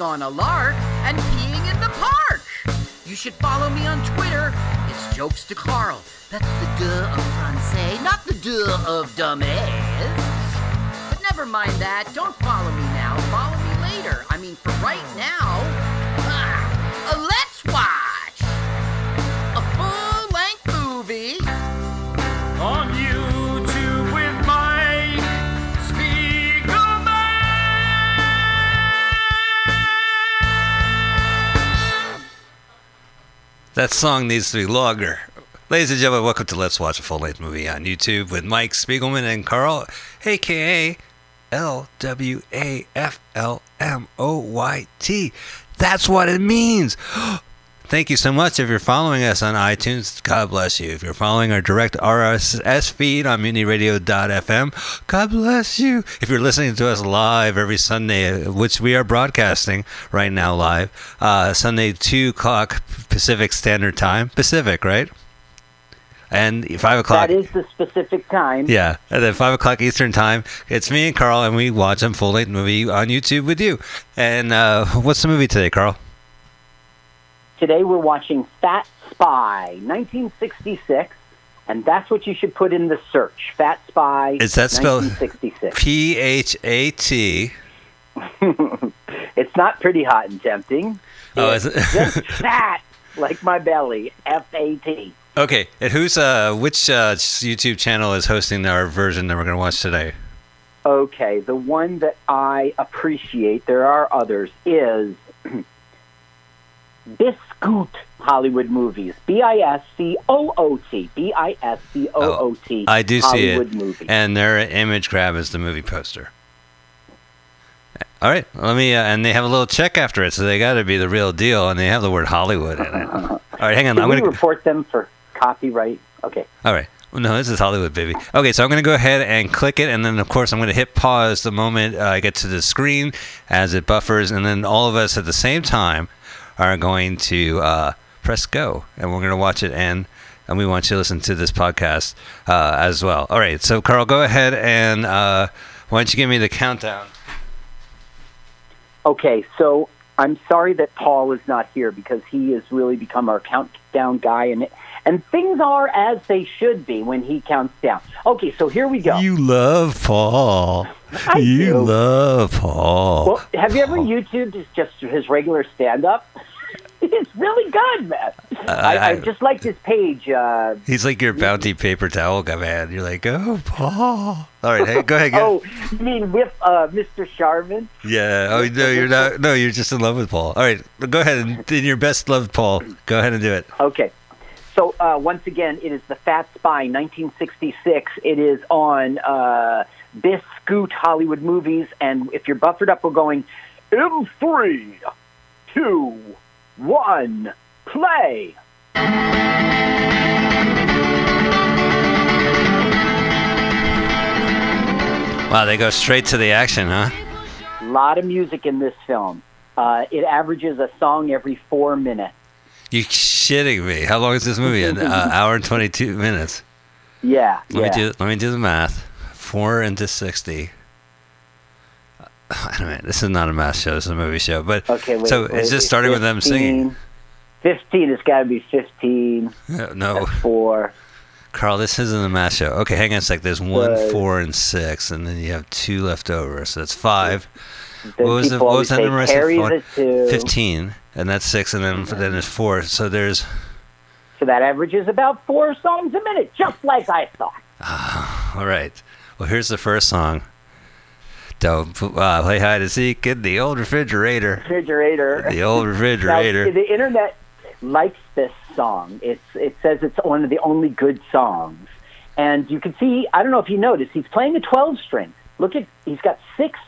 on a lark, and peeing in the park. You should follow me on Twitter. It's Jokes to Carl. That's the duh of Francais, not the duh of dumbass. But never mind that. Don't follow me now. Follow me later. I mean, for right now, That song needs to be longer. Ladies and gentlemen, welcome to Let's Watch a Full Length Movie on YouTube with Mike Spiegelman and Carl, aka L W A F L M O Y T. That's what it means. Thank you so much if you're following us on iTunes. God bless you. If you're following our direct RSS feed on mutinyradio.fm, God bless you. If you're listening to us live every Sunday, which we are broadcasting right now live, uh, Sunday, 2 o'clock Pacific Standard Time. Pacific, right? And 5 o'clock. That is the specific time. Yeah, and then five o'clock Eastern time. It's me and Carl, and we watch a full length movie on YouTube with you. And uh, what's the movie today, Carl? Today we're watching Fat Spy, 1966, and that's what you should put in the search. Fat Spy. Is that spelled 1966. P H A T? it's not pretty hot and tempting. Oh, It's is it? just fat, like my belly. F A T. okay, and who's uh which uh, YouTube channel is hosting our version that we're gonna watch today? Okay, the one that I appreciate, there are others, is Biscoot Hollywood Movies. B I S C O O T. B I S C O O T. I do see it, Movies. and their image grab is the movie poster. All right, let me. Uh, and they have a little check after it, so they got to be the real deal, and they have the word Hollywood in it. All right, hang on. Can I'm gonna. report them for copyright? Okay. All right. Well, no, this is Hollywood, baby. Okay, so I'm going to go ahead and click it, and then, of course, I'm going to hit pause the moment uh, I get to the screen as it buffers, and then all of us at the same time are going to uh, press go, and we're going to watch it, and and we want you to listen to this podcast uh, as well. All right, so Carl, go ahead and uh, why don't you give me the countdown? Okay, so I'm sorry that Paul is not here because he has really become our countdown guy, and and things are as they should be when he counts down. Okay, so here we go. You love Paul. I you do. love Paul. well, have you ever. YouTubed his, just his regular stand up? it's really good, man. I, I I- just liked his page. Uh, He's like your bounty paper towel guy, man. You're like, oh, Paul. All right, hey, go ahead. Go. oh, you mean with uh, Mr. Sharman? Yeah. Oh no, you're not. No, you're just in love with Paul. All right, go ahead and in your best loved Paul. Go ahead and do it. Okay. So uh, once again, it is the Fat Spy, 1966. It is on uh, Biscoot Hollywood Movies, and if you're buffered up, we're going in three, two, one, play. Wow, they go straight to the action, huh? A lot of music in this film. Uh, it averages a song every four minutes. You shitting me? How long is this movie? An uh, hour and twenty-two minutes. Yeah, Let yeah. me do. Let me do the math. Four into sixty. I don't know. This is not a math show. This is a movie show. But Okay, wait. so wait, it's just wait. starting with them singing. 15. It's got to be 15. Uh, No, four. Carl, this isn't a math show. Okay, hang on a sec. There's one, four, and six, and then you have two left over. So that's five. Then what was the what was that number? I said carry the two. Fifteen, and that's six, and then then there's four. So there's So that averages about four songs a minute, just like I thought. all right. Well, here's the first song. Don't uh, play hide and seek in the old refrigerator. Refrigerator. The old refrigerator. Now, the internet likes this song. It's it says it's one of the only good songs, and you can see. I don't know if you noticed, he's playing a 12 string. Look at he's got six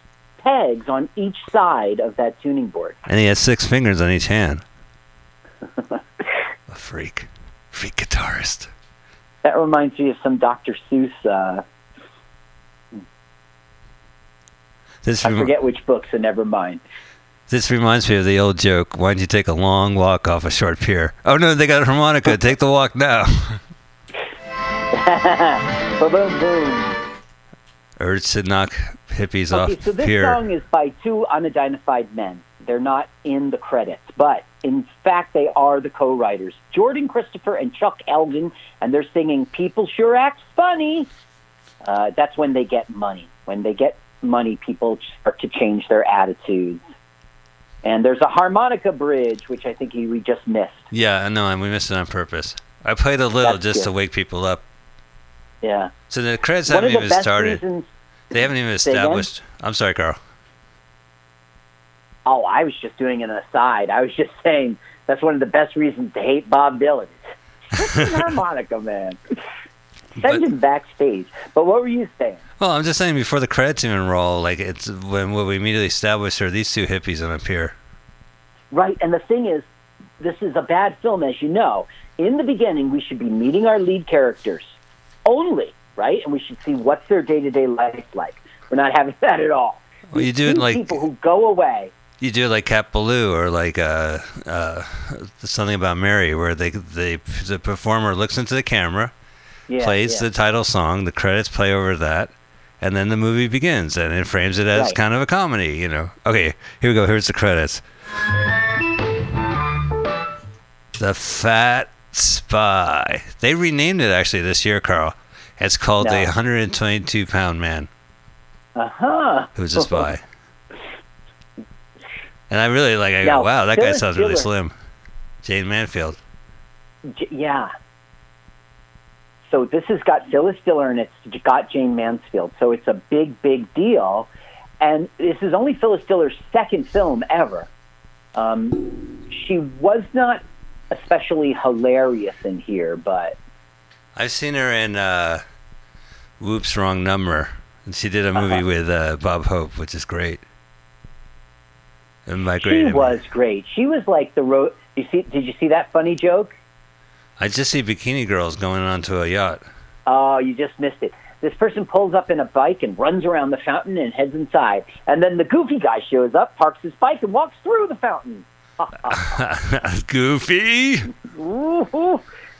pegs on each side of that tuning board. And he has six fingers on each hand. A freak. Freak guitarist. That reminds me of some Dr. Seuss. Uh, This, I forget which book, so never mind. this reminds me of the old joke. Why don't you take a long walk off a short pier? Oh no, they got a harmonica. Take the walk now. boom, boom, boom. Urge to knock hippies Okay, off so this pier. song is by two unidentified men. They're not in the credits, but in fact, they are the co-writers, Jordan Christopher and Chuck Eldon, and they're singing "People Sure Act Funny." Uh, that's when they get money. When they get money, people start to change their attitudes. And there's a harmonica bridge, which I think we just missed. Yeah, I know, and we missed it on purpose. I played a little That's just good. to wake people up. Yeah. So the credits haven't even started. reasons. They haven't even established. I'm sorry, Carl. Oh, I was just doing an aside. I was just saying that's one of the best reasons to hate Bob Dylan. Harmonica, man. Send him backstage. But what were you saying? Well, I'm just saying before the credits even roll, like it's when what we immediately established are these two hippies on pier. Right, and the thing is, this is a bad film, as you know. In the beginning, we should be meeting our lead characters only, right? And we should see what's their day to day life like. We're not having that at all. Well, you do it like people who go away. you do it like Cat Ballou or like uh, uh, something about Mary, where they they the performer looks into the camera, Yeah, plays yeah. the title song, the credits play over that, and then the movie begins, and it frames it as Right. kind of a comedy, you know. Okay, here we go. Here's the credits. The Fat Spy. They renamed it actually this year, Carl. It's called No. the 122 Pound Man Uh huh. Who's a Spy. And I really like. I go, Now, wow, that guy sounds really slim. Jane Mansfield. J- yeah. So this has got Phyllis Diller and it's got Jane Mansfield. So it's a big, big deal. And this is only Phyllis Diller's second film ever. Um, she was not especially hilarious in here, but I've seen her in uh, Whoops, Wrong Number. And she did a movie Uh-huh. with uh, Bob Hope, which is great. And my she great. was great. She was like the road. You see? Did you see that funny joke? I just see bikini girls going onto a yacht. Oh, you just missed it. This person pulls up in a bike and runs around the fountain and heads inside. And then the goofy guy shows up, parks his bike, and walks through the fountain. Goofy.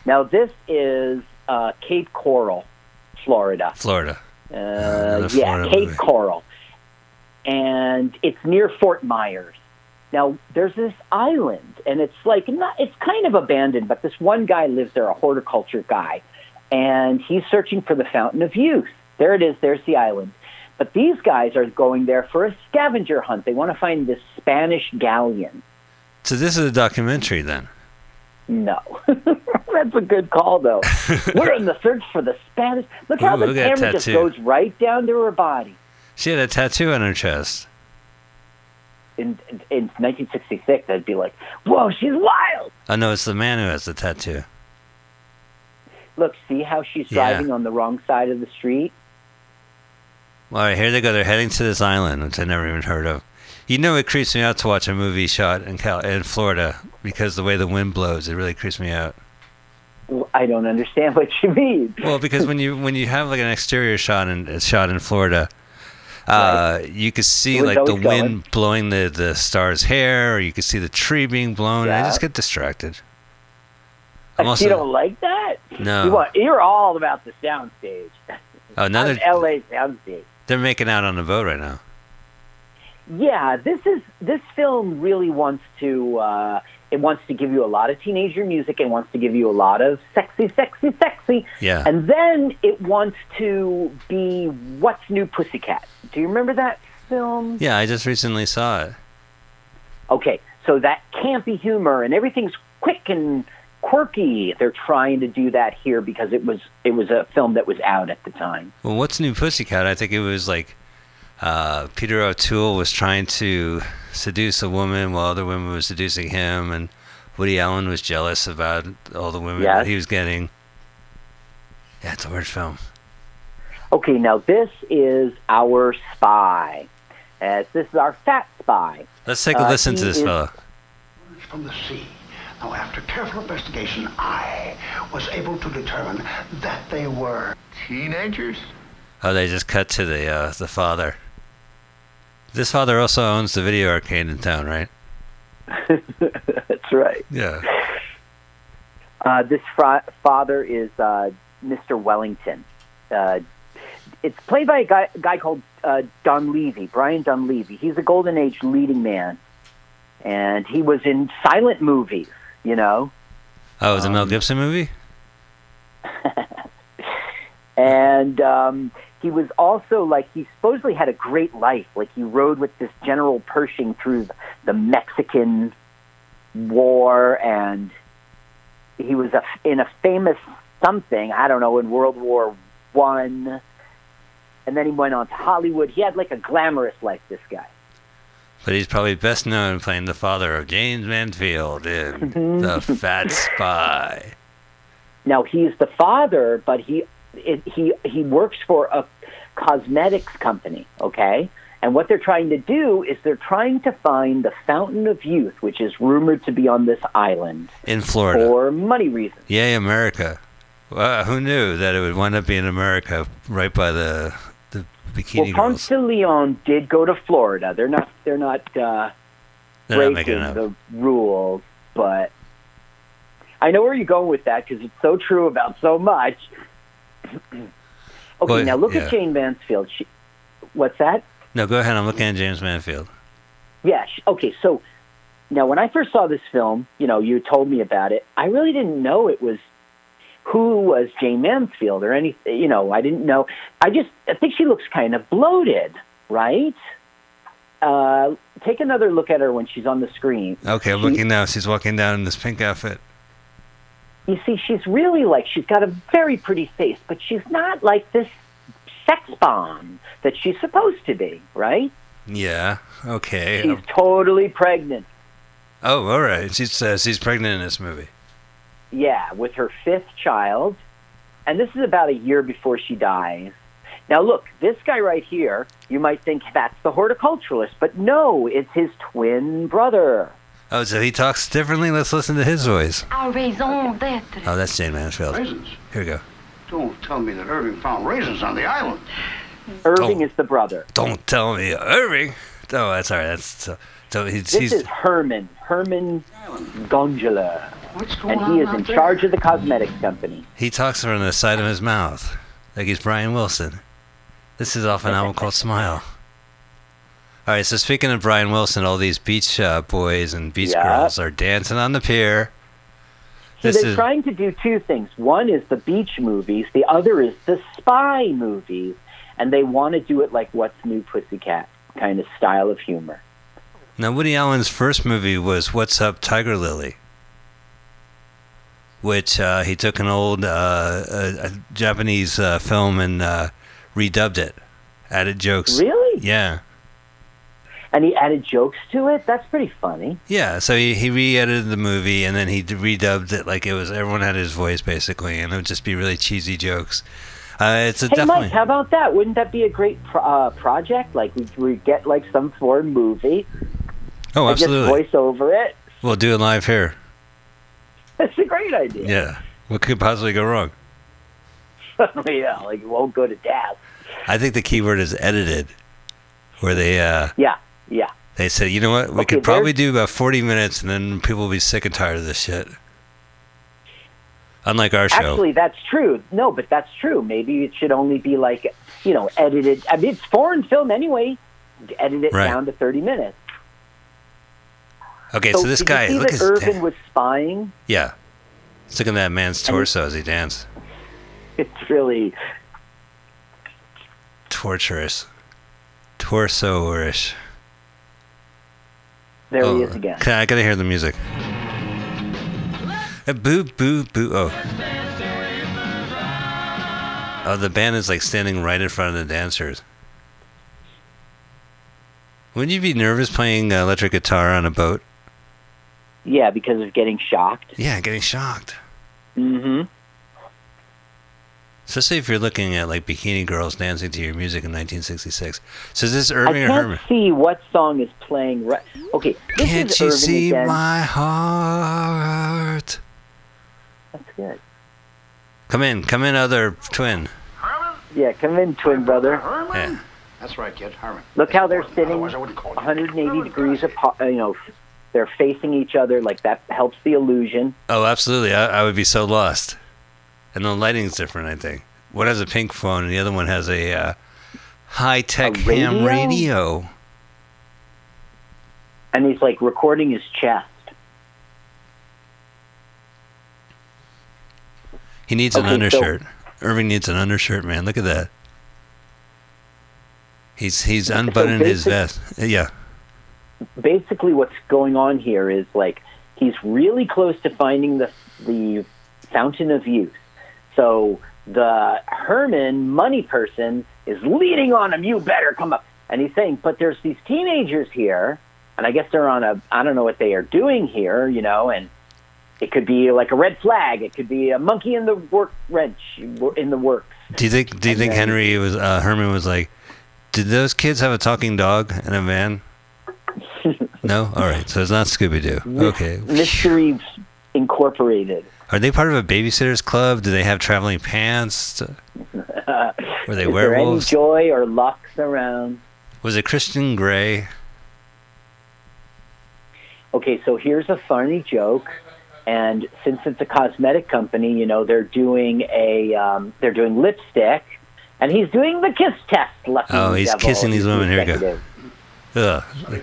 Now, this is uh, Cape Coral, Florida. Florida. Uh, yeah, Florida Cape movie. Coral. And it's near Fort Myers. Now, there's this island, and it's like, not, it's kind of abandoned, but this one guy lives there, a horticulture guy, and he's searching for the Fountain of Youth. There it is, there's the island. But these guys are going there for a scavenger hunt. They want to find this Spanish galleon. So this is a documentary then. No. That's a good call, though. We're in the search for the Spanish. Look how Ooh, the look at that camera just tattoo. goes right down to her body. She had a tattoo on her chest. In, in 1966, I'd be like, whoa, she's wild. Oh no, it's the man who has the tattoo. Look, see how she's Yeah. driving on the wrong side of the street? All right, here they go. They're heading to this island, which I never even heard of. You know, it creeps me out to watch a movie shot in Cal- in Florida because the way the wind blows, it really creeps me out. I don't understand what you mean. Well, because when you when you have like an exterior shot in shot in Florida, uh, you could see like the always going. wind blowing the the star's hair, or you could see the tree being blown. and I just get distracted. I'm also you don't like that? no. You want, you're all about the soundstage. oh, they're LA soundstage. they're making out on the boat right now. Yeah, this is this film really wants to uh, it wants to give you a lot of teenager music and wants to give you a lot of sexy, sexy, sexy, Yeah. and then it wants to be what's new, Pussycat. Do you remember that film? Yeah, I just recently saw it. Okay, so that campy humor and everything's quick and quirky. They're trying to do that here because it was it was a film that was out at the time. Well, what's new, Pussycat? I think it was like uh, Peter O'Toole was trying to seduce a woman while other women were seducing him, and Woody Allen was jealous about all the women Yes. that he was getting. Yeah, it's a weird film. Okay, now this is our spy. As this is our fat spy. Let's take a Uh, listen to he this is- fella. from the sea. Now, after careful investigation, I was able to determine that they were teenagers. Oh, they just cut to the uh, the father. This father also owns the video arcade in town, right? That's right. Yeah. Uh, this fra- father is uh, Mr. Wellington. Uh, it's played by a guy, a guy called uh, Donlevy, Brian Donlevy. He's a Golden Age leading man, and he was in silent movies. You know, Oh, it was a Um, Mel Gibson movie? and um, he was also like he supposedly had a great life. Like he rode with this General Pershing through the, Mexican War, and he was a, in a famous something I don't know in World War One. And then he went on to Hollywood. He had like a glamorous life. This guy. But he's probably best known playing the father of James Mansfield in Mm-hmm. The Fat Spy. Now he's the father, but he it, he he works for a cosmetics company. Okay, and what they're trying to do is they're trying to find the fountain of youth, which is rumored to be on this island In Florida. for money reasons. Yay, America. Well, who knew that it would wind up being America right by the the bikini Well, Ponce de Leon did go to Florida. They're not they're not uh, They're not making breaking it the rules, but I know where you're going with that because it's so true about so much. Okay, Well, now look yeah. at Jane Mansfield. She, what's that? No, go ahead. I'm looking at James Mansfield. Yeah. sh- Okay. So now, when I first saw this film, you know, you told me about it. I really didn't know it was who was Jane Mansfield or any. You know, I didn't know. I just I think she looks kind of bloated, right? Uh, take another look at her when she's on the screen. Okay, I'm She- looking now. She's walking down in this pink outfit. You see, she's really like she's got a very pretty face, but she's not like this sex bomb that she's supposed to be, right? Yeah. Okay. She's totally pregnant. Oh, all right. She's uh, she's pregnant in this movie. Yeah, with her fifth child. And this is about a year before she dies. Now, look, this guy right here, you might think that's the horticulturalist, but no, it's his twin brother. Oh, so he talks differently. Let's listen to his voice. A raison d'être. Oh, that's Jane Mansfield. Raisins. Here we go. Don't tell me that Irving found raisins on the island. Irving Oh. is the brother. Don't tell me, Irving. Oh, that's all right. That's so. so he's, This he's is Herman, Herman Gondola, What's going and on he is out in there? charge of the cosmetics company. he talks from the side of his mouth, like he's Brian Wilson. This is off an album called Smile. All right. So speaking of Brian Wilson, all these beach uh, boys and beach Yeah. girls are dancing on the pier. See, This they're is trying to do two things. One is the beach movies, the other is the spy movies, and they want to do it like What's New Pussycat kind of style of humor. Now, Woody Allen's first movie was What's Up, Tiger Lily, which uh, he took an old uh, a, a Japanese uh, film and uh, redubbed it, added jokes. Really? Yeah. And he added jokes to it? That's pretty funny. Yeah, so he, he re-edited the movie and then he redubbed it like it was everyone had his voice basically, and it would just be really cheesy jokes. Uh, it's a Hey, definitely Mike, how about that? Wouldn't that be a great pro- uh, project? Like, we, we get like some foreign movie oh absolutely. voice over it. We'll do it live here. That's a great idea. Yeah, what could possibly go wrong? yeah, like it won't go to death. I think the key word is edited, where they uh, Yeah, yeah. They said, you know what? We Okay, could probably do about 40 minutes and then people will be sick and tired of this shit. Unlike our show. Actually, that's true. No, but that's true. Maybe it should only be like, you know, edited. I mean, it's foreign film anyway. Edit it Right. down to 30 minutes. okay, so, this did guy, look that his. Irvin was spying? yeah. Let's look at that man's torso as he dances. It's really Torturous. Torso-ish. There. oh, he is again. okay, I gotta hear the music. Uh, boo, boo, boo. Oh. Oh, the band is like standing right in front of the dancers. Wouldn't you be nervous playing uh, electric guitar on a boat? Yeah, because of getting shocked. Yeah, getting shocked. Mm-hmm. Especially if you're looking at like bikini girls dancing to your music in 1966. So is this I Irving or can't Herman? see what song is playing. Right. Okay, this Can't is you Irvin see again. my heart? That's good. Come in, come in, other twin. Herman? Yeah, come in, twin brother. Herman? Yeah. That's right, kid. Herman. Look how they're sitting Otherwise, I wouldn't call you. 180 degrees apart. You know, they're facing each other. Like that helps the illusion. Oh, absolutely. I, I would be so lost. And the lighting's different. I think one has a pink phone, and the other one has a uh, high tech ham radio? And he's like recording his chest. He needs an Okay, so- undershirt. Irving needs an undershirt, man. Look at that. He's he's unbuttoned his vest. Yeah. basically what's going on here is like he's really close to finding the the fountain of youth. So the Herman money person is leading on him. You better come up. And he's saying, but there's these teenagers here, and I guess they're on a I don't know what they are doing here, you know, and it could be like a red flag. It could be a monkey in the work wrench in the works. Do you think Do you And think then- Henry was uh, Herman was like? Did those kids have a talking dog in a van? no. All right. So it's not Scooby Doo. Okay. Mystery Incorporated. Are they part of a babysitters club? Do they have traveling pants? Were they Is there any werewolves? joy or lucks around? Was it Christian Grey? okay, so here's a funny joke, and since it's a cosmetic company, you know they're doing a um, they're doing lipstick, and he's doing the kiss test. Lucky Oh, he's devil. kissing these women. Here we go. Ugh.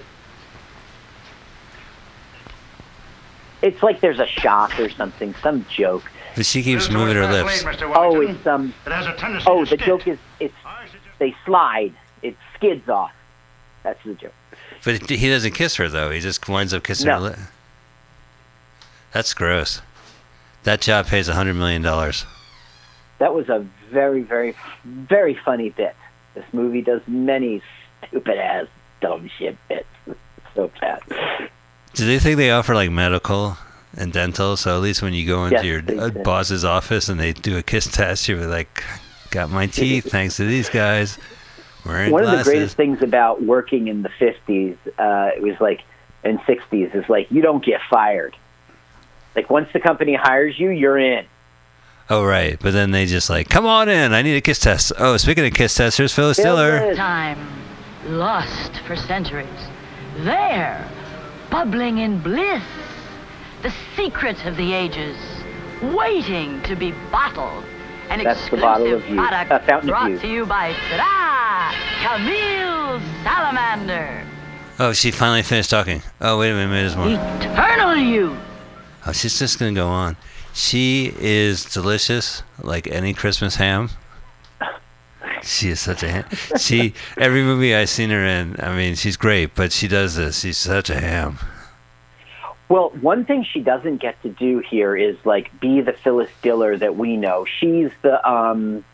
It's like there's a shock or something, some joke. But she keeps moving her lips. Oh, it's um. It has a tendency Oh, the stick. joke is it's they slide. It skids off. That's the joke. But he doesn't kiss her though. He just winds up kissing her No. lip. That's gross. That job pays a hundred million dollars. That was a very, very, very funny bit. This movie does many stupid ass dumb shit bits. so bad. Do they think they offer like medical and dental? So at least when you go into Yes, your uh, boss's office and they do a kiss test, you're like, got my teeth thanks to these guys. Wearing One of the greatest things about working in the 50s, uh, it was like, in 60s, is like, you don't get fired. Like, once the company hires you, you're in. Oh right, but then they just like, come on in. I need a kiss test. Oh, speaking of kiss tests, here's Phyllis Diller. Time lost for centuries. There, bubbling in bliss, the secret of the ages, waiting to be bottled. An That's the exclusive bottle of youth, product a fountain of brought youth. to you by Ta-da! Camille Salamander. Oh, she finally finished talking. Oh, wait a minute, there's more. Eternal youth. Oh, she's just gonna go on. She is delicious, like any Christmas ham. She is such a ham. She every movie I've seen her in, I mean, she's great, but she does this. She's such a ham. Well, one thing she doesn't get to do here is like be the Phyllis Diller that we know. She's the um.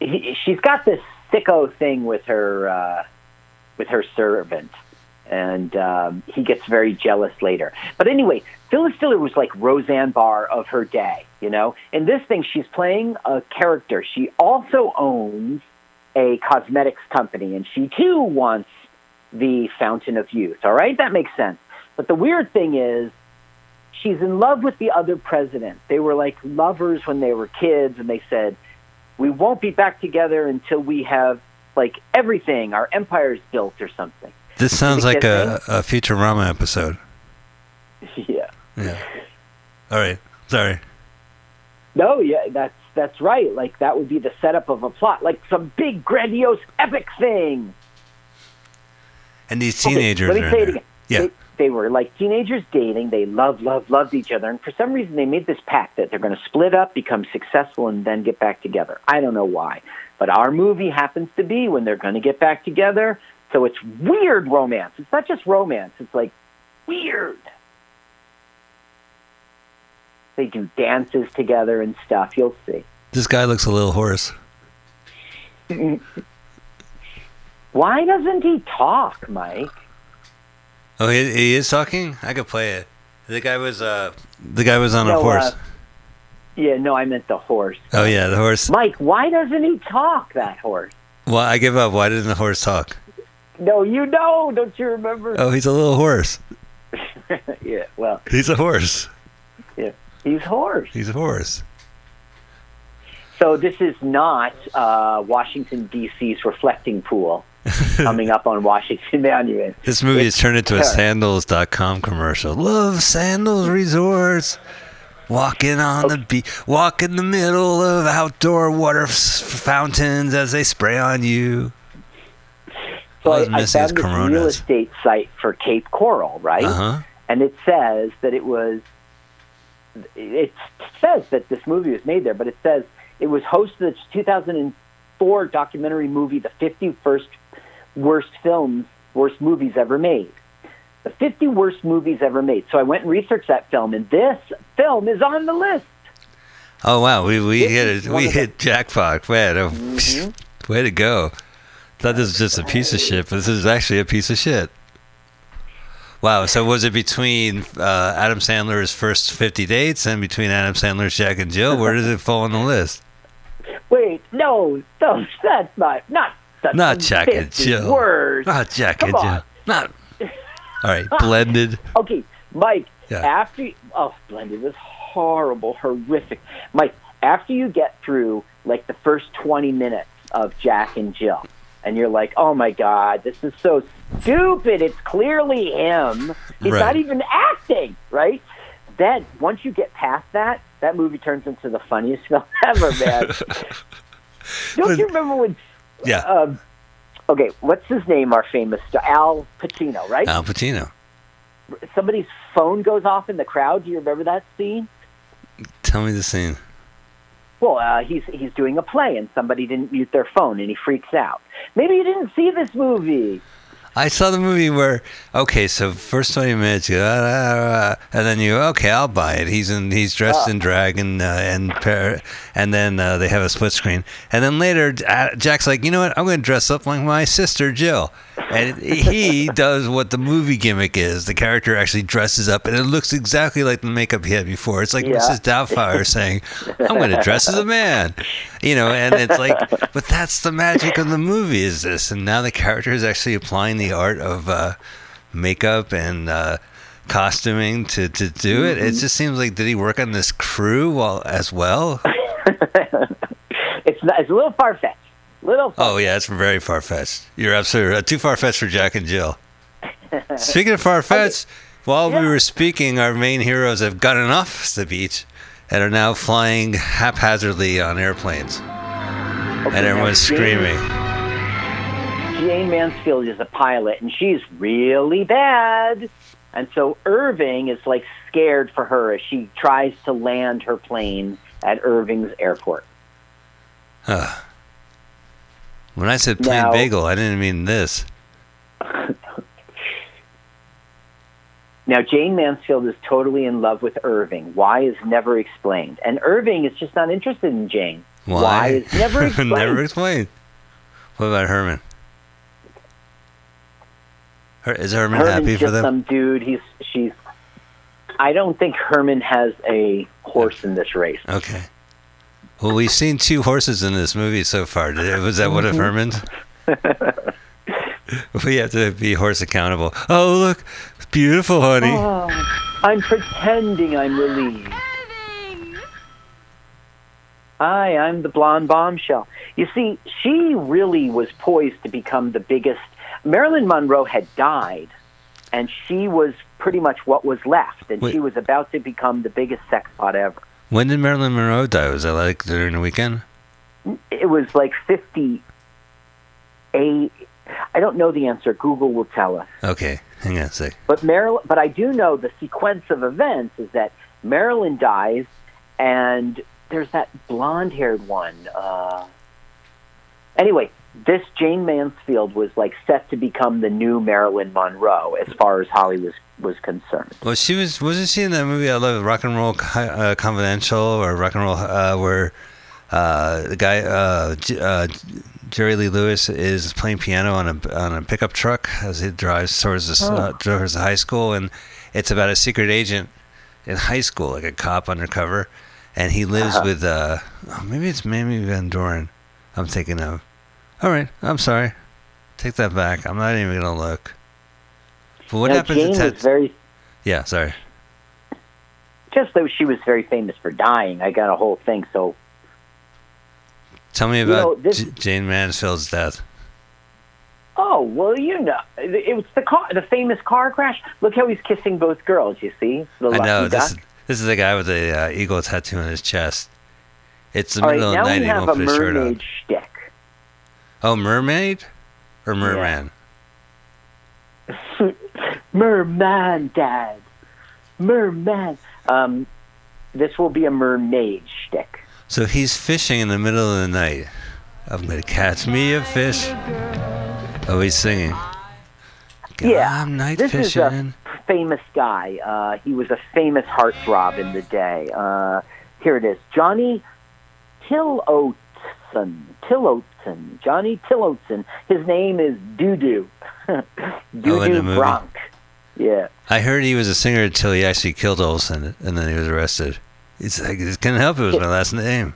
She's got this sicko thing with her uh, with her servant, and um, he gets very jealous later. But anyway, Phyllis Diller was like Roseanne Barr of her day. You know, in this thing, she's playing a character. She also owns a cosmetics company, and she too wants the fountain of youth. All right, that makes sense. But the weird thing is, she's in love with the other president. They were like lovers when they were kids, and they said, "We won't be back together until we have like everything. Our empire's built or something." This sounds like a, a Futurama episode. yeah. Yeah. All right. Sorry. No, yeah, that's that's right. Like that would be the setup of a plot, like some big, grandiose, epic thing. And these Okay, teenagers let me are say it again. Yeah. They, they were like teenagers dating. They love, love, loved each other. And for some reason, they made this pact that they're going to split up, become successful, and then get back together. I don't know why. But our movie happens to be when they're going to get back together. So it's weird romance. It's not just romance, it's like weird. They do dances together and stuff. You'll see. This guy looks a little hoarse. Why doesn't he talk, Mike? Oh, he, he is talking. I could play it. The guy was uh, the guy was on a horse. uh, Yeah, no, I meant the horse. oh yeah, the horse. Mike, why doesn't he talk, that horse? Well, I give up. Why didn't the horse talk? No, you know, don't you remember? Oh, he's a little horse. yeah, well, He's a horse. yeah, he's horse. He's a horse. So this is not uh, Washington D.C.'s reflecting pool. coming up on Washington Monument. This movie has turned into a sandals.com commercial. Love Sandals Resorts. Walking on the beach, walk in the middle of outdoor water f- fountains as they spray on you. So I, I found this real estate site for Cape Coral, right? Uh huh. and it says that it was it says that this movie was made there but it says it was host of the 2004 documentary movie the 51st worst films worst movies ever made the 50 worst movies ever made so i went and researched that film and this film is on the list Oh wow, we we This hit it. We the- hit jackpot. Man, oh, Mm-hmm. way to go! Thought this was just a piece of shit, but this is actually a piece of shit. Wow. So was it between uh, Adam Sandler's first fifty dates and between Adam Sandler's Jack and Jill? Where does it fall on the list? wait no no that's not not Not Jack and Jill. worst Not Jack Come and Jill. Not. All right, blended. Okay, Mike. Yeah. After oh, blended was horrible, horrific. Mike, after you get through like the first twenty minutes of Jack and Jill, and you're like, oh my god, this is so stupid. It's clearly him. He's Right. not even acting, right? Then once you get past that, that movie turns into the funniest film ever, man. Don't you remember when? Yeah, Um, okay, what's his name? Our famous star, Al Pacino, right? Al Pacino. somebody's phone goes off in the crowd. Do you remember that scene? Tell me the scene. Well, uh, he's he's doing a play and somebody didn't mute their phone and he freaks out. Maybe you didn't see this movie. I saw the movie where okay, so first twenty minutes, you, ah, and then you okay, I'll buy it. He's in, he's dressed in drag and uh, and par- and then uh, they have a split screen, and then later uh, Jack's like, you know what, I'm going to dress up like my sister Jill, and he does what the movie gimmick is. The character actually dresses up, and it looks exactly like the makeup he had before. It's like Yeah. Mrs. Doubtfire saying, "I'm going to dress as a man," you know, and it's like, but that's the magic of the movie is this, and now the character is actually applying the art of uh, makeup and uh, costuming to, to do it. It just seems like did he work on this crew while as well? It's not, it's a little far fetched. Little. Oh yeah, it's very far fetched. You're absolutely right. too far fetched for Jack and Jill. Speaking of far fetched, while we were speaking, our main heroes have gotten off the beach and are now flying haphazardly on airplanes, Okay, and everyone's Jane- screaming. Jane Mansfield is a pilot and she's really bad. And so Irving is like scared for her as she tries to land her plane at Irving's airport. When I said plain Now- bagel, I didn't mean this. Now, Jane Mansfield is totally in love with Irving. Why is never explained. And Irving is just not interested in Jane. Why? is never explained. Never explained. What about Herman? Her, is Herman Herman's happy for them? some dude. He's she's. I don't think Herman has a horse in this race. Okay. Well, we've seen two horses in this movie so far. Was that one of mm-hmm. Herman's? we have to be horse accountable. Oh, look. Beautiful, honey. Oh, I'm pretending I'm relieved. Hi, I'm the blonde bombshell. You see, she really was poised to become the biggest. Marilyn Monroe had died, and she was pretty much what was left, and Wait. she was about to become the biggest sex pot ever. When did Marilyn Monroe die? Was that like during the weekend? It was like 58. I don't know the answer. Google will tell us. Okay. Hang on a sec. But Marilyn, but I do know the sequence of events is that Marilyn dies, and there's that blonde-haired one. Uh, anyway, this Jane Mansfield was like set to become the new Marilyn Monroe as far as Hollywood was concerned. Well, she was. Wasn't she in that movie I love, Rock and Roll uh, Confidential, or Rock and Roll, uh, where uh, the guy uh, J- uh, Jerry Lee Lewis is playing piano on a on a pickup truck as he drives towards the uh, towards the high school, and it's about a secret agent in high school, like a cop undercover, and he lives with uh, oh, maybe it's Mamie Van Doren. I'm thinking of. All right, I'm sorry. Take that back. I'm not even gonna look. But what Now, happens Jane to Ted? very yeah, sorry. just though she was very famous for dying. I got a whole thing. So Tell me You about know, this- J- Jane Mansfield's death. Oh well, you know, it was the car, the famous car crash. Look how he's kissing both girls. You see, the I know this is this is the guy with the uh, eagle tattoo on his chest. It's the All right, middle of the night. we He have a put his shirt on. mermaid shtick. Oh, mermaid or merman? Merman, Dad. Merman. Um, this will be a mermaid shtick. So he's fishing in the middle of the night. I'm gonna catch me a fish. Oh, he's singing. Yeah, I'm night this is fishing. a famous guy. Uh, he was a famous heartthrob in the day. Uh, here it is, Johnny Tillotson. Tillotson. Johnny Tillotson. His name is Doo in the Doo? Bronk. Yeah. I heard he was a singer until he actually killed Olson, and then he was arrested. He's like, "I couldn't help it. It was my last name."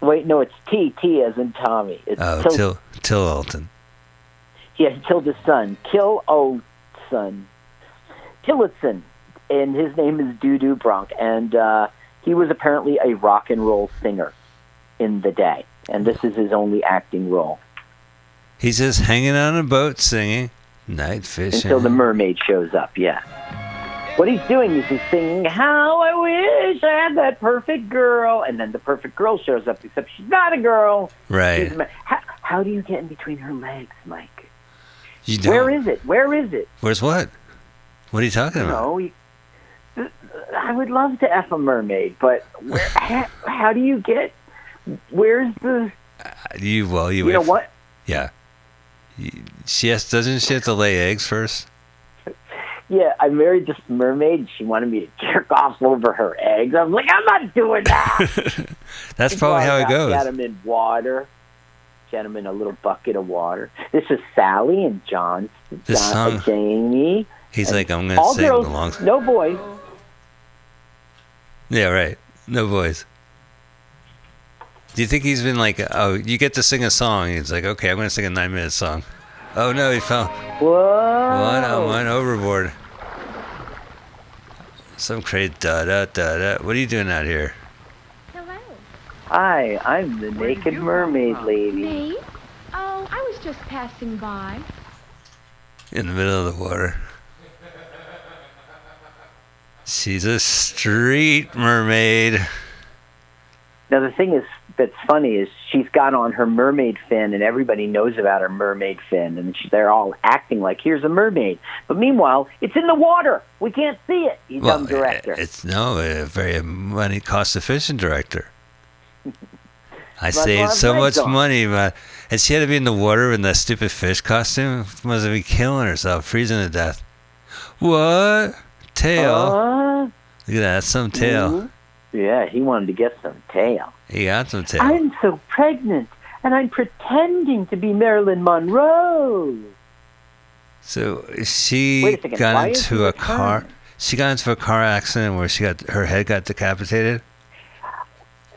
Wait, no, it's T. T as in Tommy. It's Oh, Till- Till Olsen. Yeah, he killed his son. Kill O son. Tillotson. And his name is Doo Bronk. And uh, he was apparently a rock and roll singer in the day. And this is his only acting role. He's just hanging on a boat singing night fishing. Until the mermaid shows up, yeah. What he's doing is he's singing, How I wish I had that perfect girl. And then the perfect girl shows up, except she's not a girl. Right. a How, how do you get in between her legs, Mike? You don't. Where is it? Where is it? Where's what? What are you talking about? No, I would love to f a mermaid, but where, how, how do you get? Where's the? Uh, you well, you, You know for- what? Yeah. She has, doesn't she have to lay eggs first? Yeah, I married this mermaid. and She wanted me to jerk off over her eggs. I was like, I'm not doing that. That's probably how it goes. Got them in water. Get them in a little bucket of water. This is Sally and John, This John song- Jamie. He's like, I'm gonna sing girls, along. no boys. Yeah, right. No voice. Do you think he's been like, oh, you get to sing a song? He's like, okay, I'm gonna sing a nine minute song. Oh no, he fell. Whoa! One on one overboard. Some crazy da da da da. What are you doing out here? Hello. Hi, I'm the Where naked mermaid lady. Me? Oh, I was just passing by. In the middle of the water. She's a street mermaid. Now the thing is that's funny is she's got on her mermaid fin, and everybody knows about her mermaid fin, and she, they're all acting like here's a mermaid. But meanwhile, it's in the water. We can't see it. You dumb director. It's no a very money cost efficient director. I saved so much on. money, but and she had to be in the water in that stupid fish costume. Must have been killing herself, freezing to death. What tail? Uh, Look at that, some tail. mhm. Yeah, he wanted to get some tail. He got some tail. I'm so pregnant, and I'm pretending to be Marilyn Monroe. So she second, got into a car. She got into a car accident where she got her head got decapitated.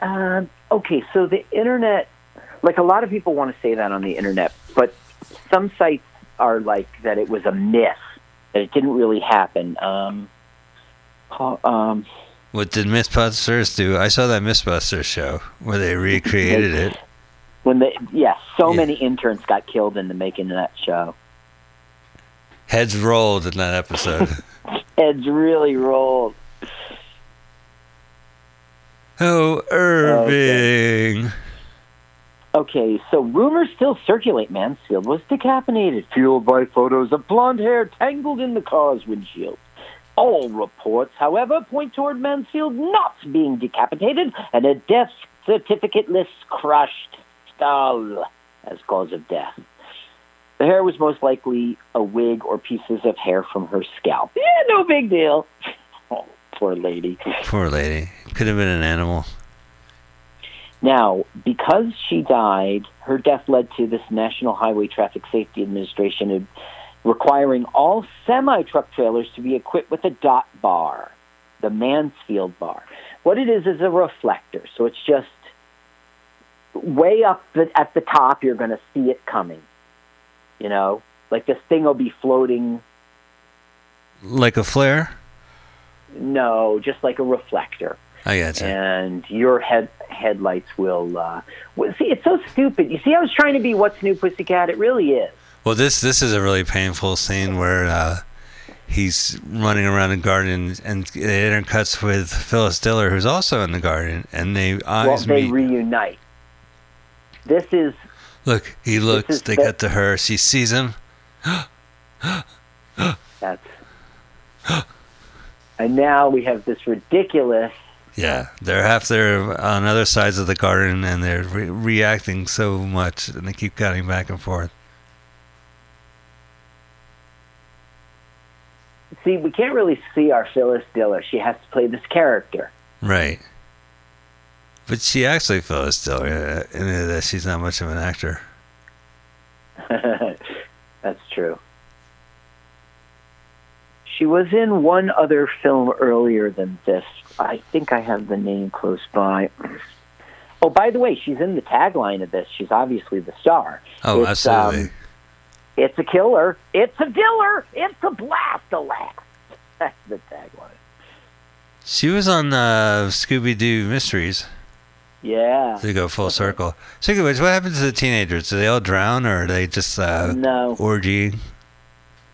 Um, okay, so the internet, like a lot of people want to say that on the internet, but some sites are like that it was a myth, that it didn't really happen. Um, um, What did Mythbusters do? I saw that Mythbusters show where they recreated it. when the yeah, so Yeah. many interns got killed in the making of that show. Heads rolled in that episode. Heads really rolled. oh, Irving. Okay, so rumors still circulate Mansfield was decapitated, fueled by photos of blonde hair tangled in the car's windshield. All reports, however, point toward Mansfield not being decapitated and a death certificate lists crushed skull as cause of death. The hair was most likely a wig or pieces of hair from her scalp. Yeah, no big deal. Oh, poor lady. Poor lady. Could have been an animal. Now, because she died, her death led to this National Highway Traffic Safety Administration requiring all semi truck trailers to be equipped with a dot bar, the Mansfield bar. What it is is a reflector, so it's just way up the, at the top. You're going to see it coming. You know, like this thing will be floating. Like a flare? No, just like a reflector. I got you. and your head headlights will. Uh, see, it's so stupid. You see, I was trying to be what's new, Pussycat. It really is. Well, this this is a really painful scene where uh, he's running around the garden and it intercuts with Phyllis Diller, who's also in the garden, and they Well, they meet. reunite. This is Look, he looks. They the- cut to her. She sees him. that's. and now we have this ridiculous. Yeah, they're half there on other sides of the garden, and they're re- reacting so much, and they keep cutting back and forth. See, we can't really see our Phyllis Diller. She has to play this character. Right. But she actually Phyllis Diller, that she's not much of an actor. That's true. She was in one other film earlier than this. I think I have the name close by. Oh, by the way, she's in the tagline of this. She's obviously the star. Oh, It's, absolutely. um, It's a killer. It's a diller. It's a blast alas. That's the tagline. she was on uh, Scooby Doo Mysteries. Yeah. To go full circle. Of which, what happens to the teenagers? Do they all drown, or are they just uh, No. orgy?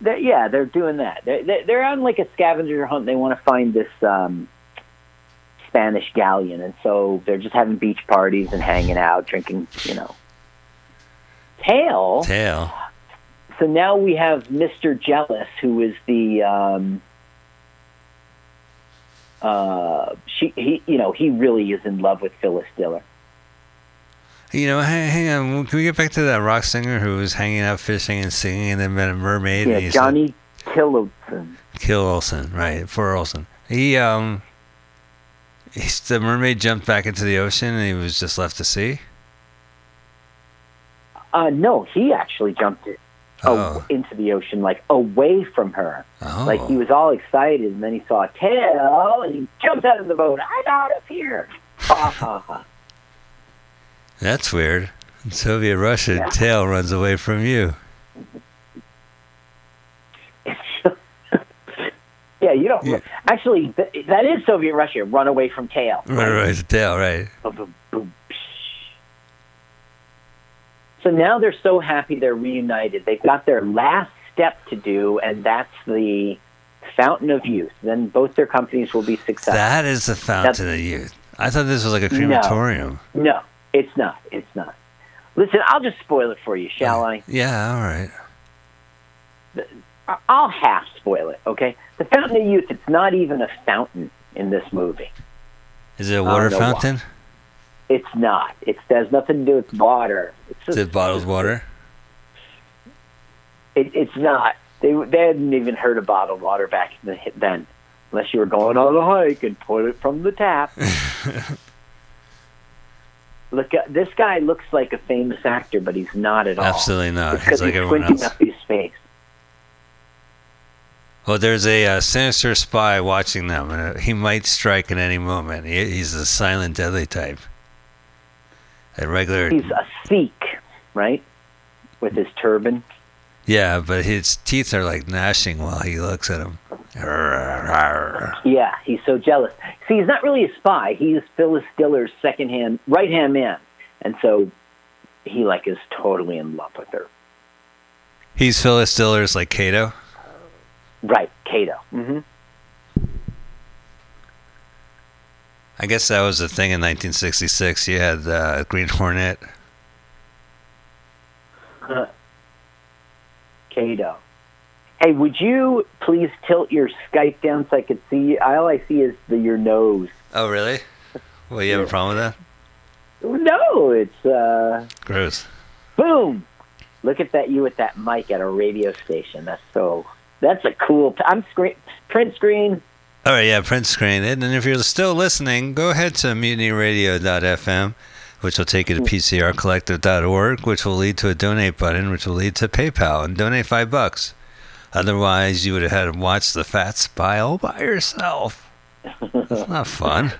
They're, yeah, they're doing that. They're, they're they're on like a scavenger hunt. They want to find this um, Spanish galleon, and so they're just having beach parties and hanging out, drinking, you know. Tail. Tail. So now we have Mr. Jealous, who is the um, uh, she he you know he really is in love with Phyllis Diller. You know, hang, hang on. Can we get back to that rock singer who was hanging out fishing and singing, and then met a mermaid? Yeah, and Johnny Tillotson. Kill Olson, right? For Olson. He um, he's, the mermaid jumped back into the ocean, and he was just left to sea. Uh, no, he actually jumped it, Oh. into the ocean, like away from her. Oh. Like he was all excited, and then he saw a tail, and he jumped out of the boat. I'm out of here! Ha ha ha! That's weird. In Soviet Russia, Yeah. tail runs away from you. Yeah, you don't. Yeah. Actually, th- that is Soviet Russia. Run away from tail. Right, right, the tail, right. Boom, boom, psh. So now they're so happy they're reunited. They've got their last step to do, and that's the Fountain of Youth. Then both their companies will be successful. That is the fountain of youth. I thought this was like a crematorium. No, it's not. It's not. Listen, I'll just spoil it for you, shall I? Yeah, all right. I'll half spoil it, okay? The Fountain of Youth, it's not even a fountain in this movie. Is it a water don't why. It's not. It has nothing to do with water. It's Is it bottled water? It, it's not. They they hadn't even heard of bottled water back in the, then, unless you were going on a hike and put it from the tap. Look, uh, this guy looks like a famous actor, but he's not at all. Absolutely not. It's He's like he's everyone squinting up his face. Well, there's a uh, sinister spy watching them, and uh, he might strike at any moment. He, he's a silent, deadly type. A regular, He's a Sikh, right? With his turban. yeah, but his teeth are like gnashing while he looks at him. Yeah, he's so jealous. See, he's not really a spy. He's Phyllis Diller's second hand, right hand man, and so he like is totally in love with her. He's Phyllis Diller's like Kato. Right, Kato. hmm I guess that was the thing in 1966. You had uh, Green Hornet. Kato. Hey, would you please tilt your Skype down so I could see you? All I see is the, your nose. Oh, really? Well, you have a problem with that? No, it's uh, Gross. boom. Look at that! You at that mic at a radio station. That's so. That's a cool. I'm screen print screen. All right, yeah, print screen it. And if you're still listening, go ahead to mutinyradio.fm, which will take you to pcrcollective.org, which will lead to a donate button, which will lead to PayPal, and donate five bucks. Otherwise, you would have had to watch the Fat Spy all by yourself. That's not fun.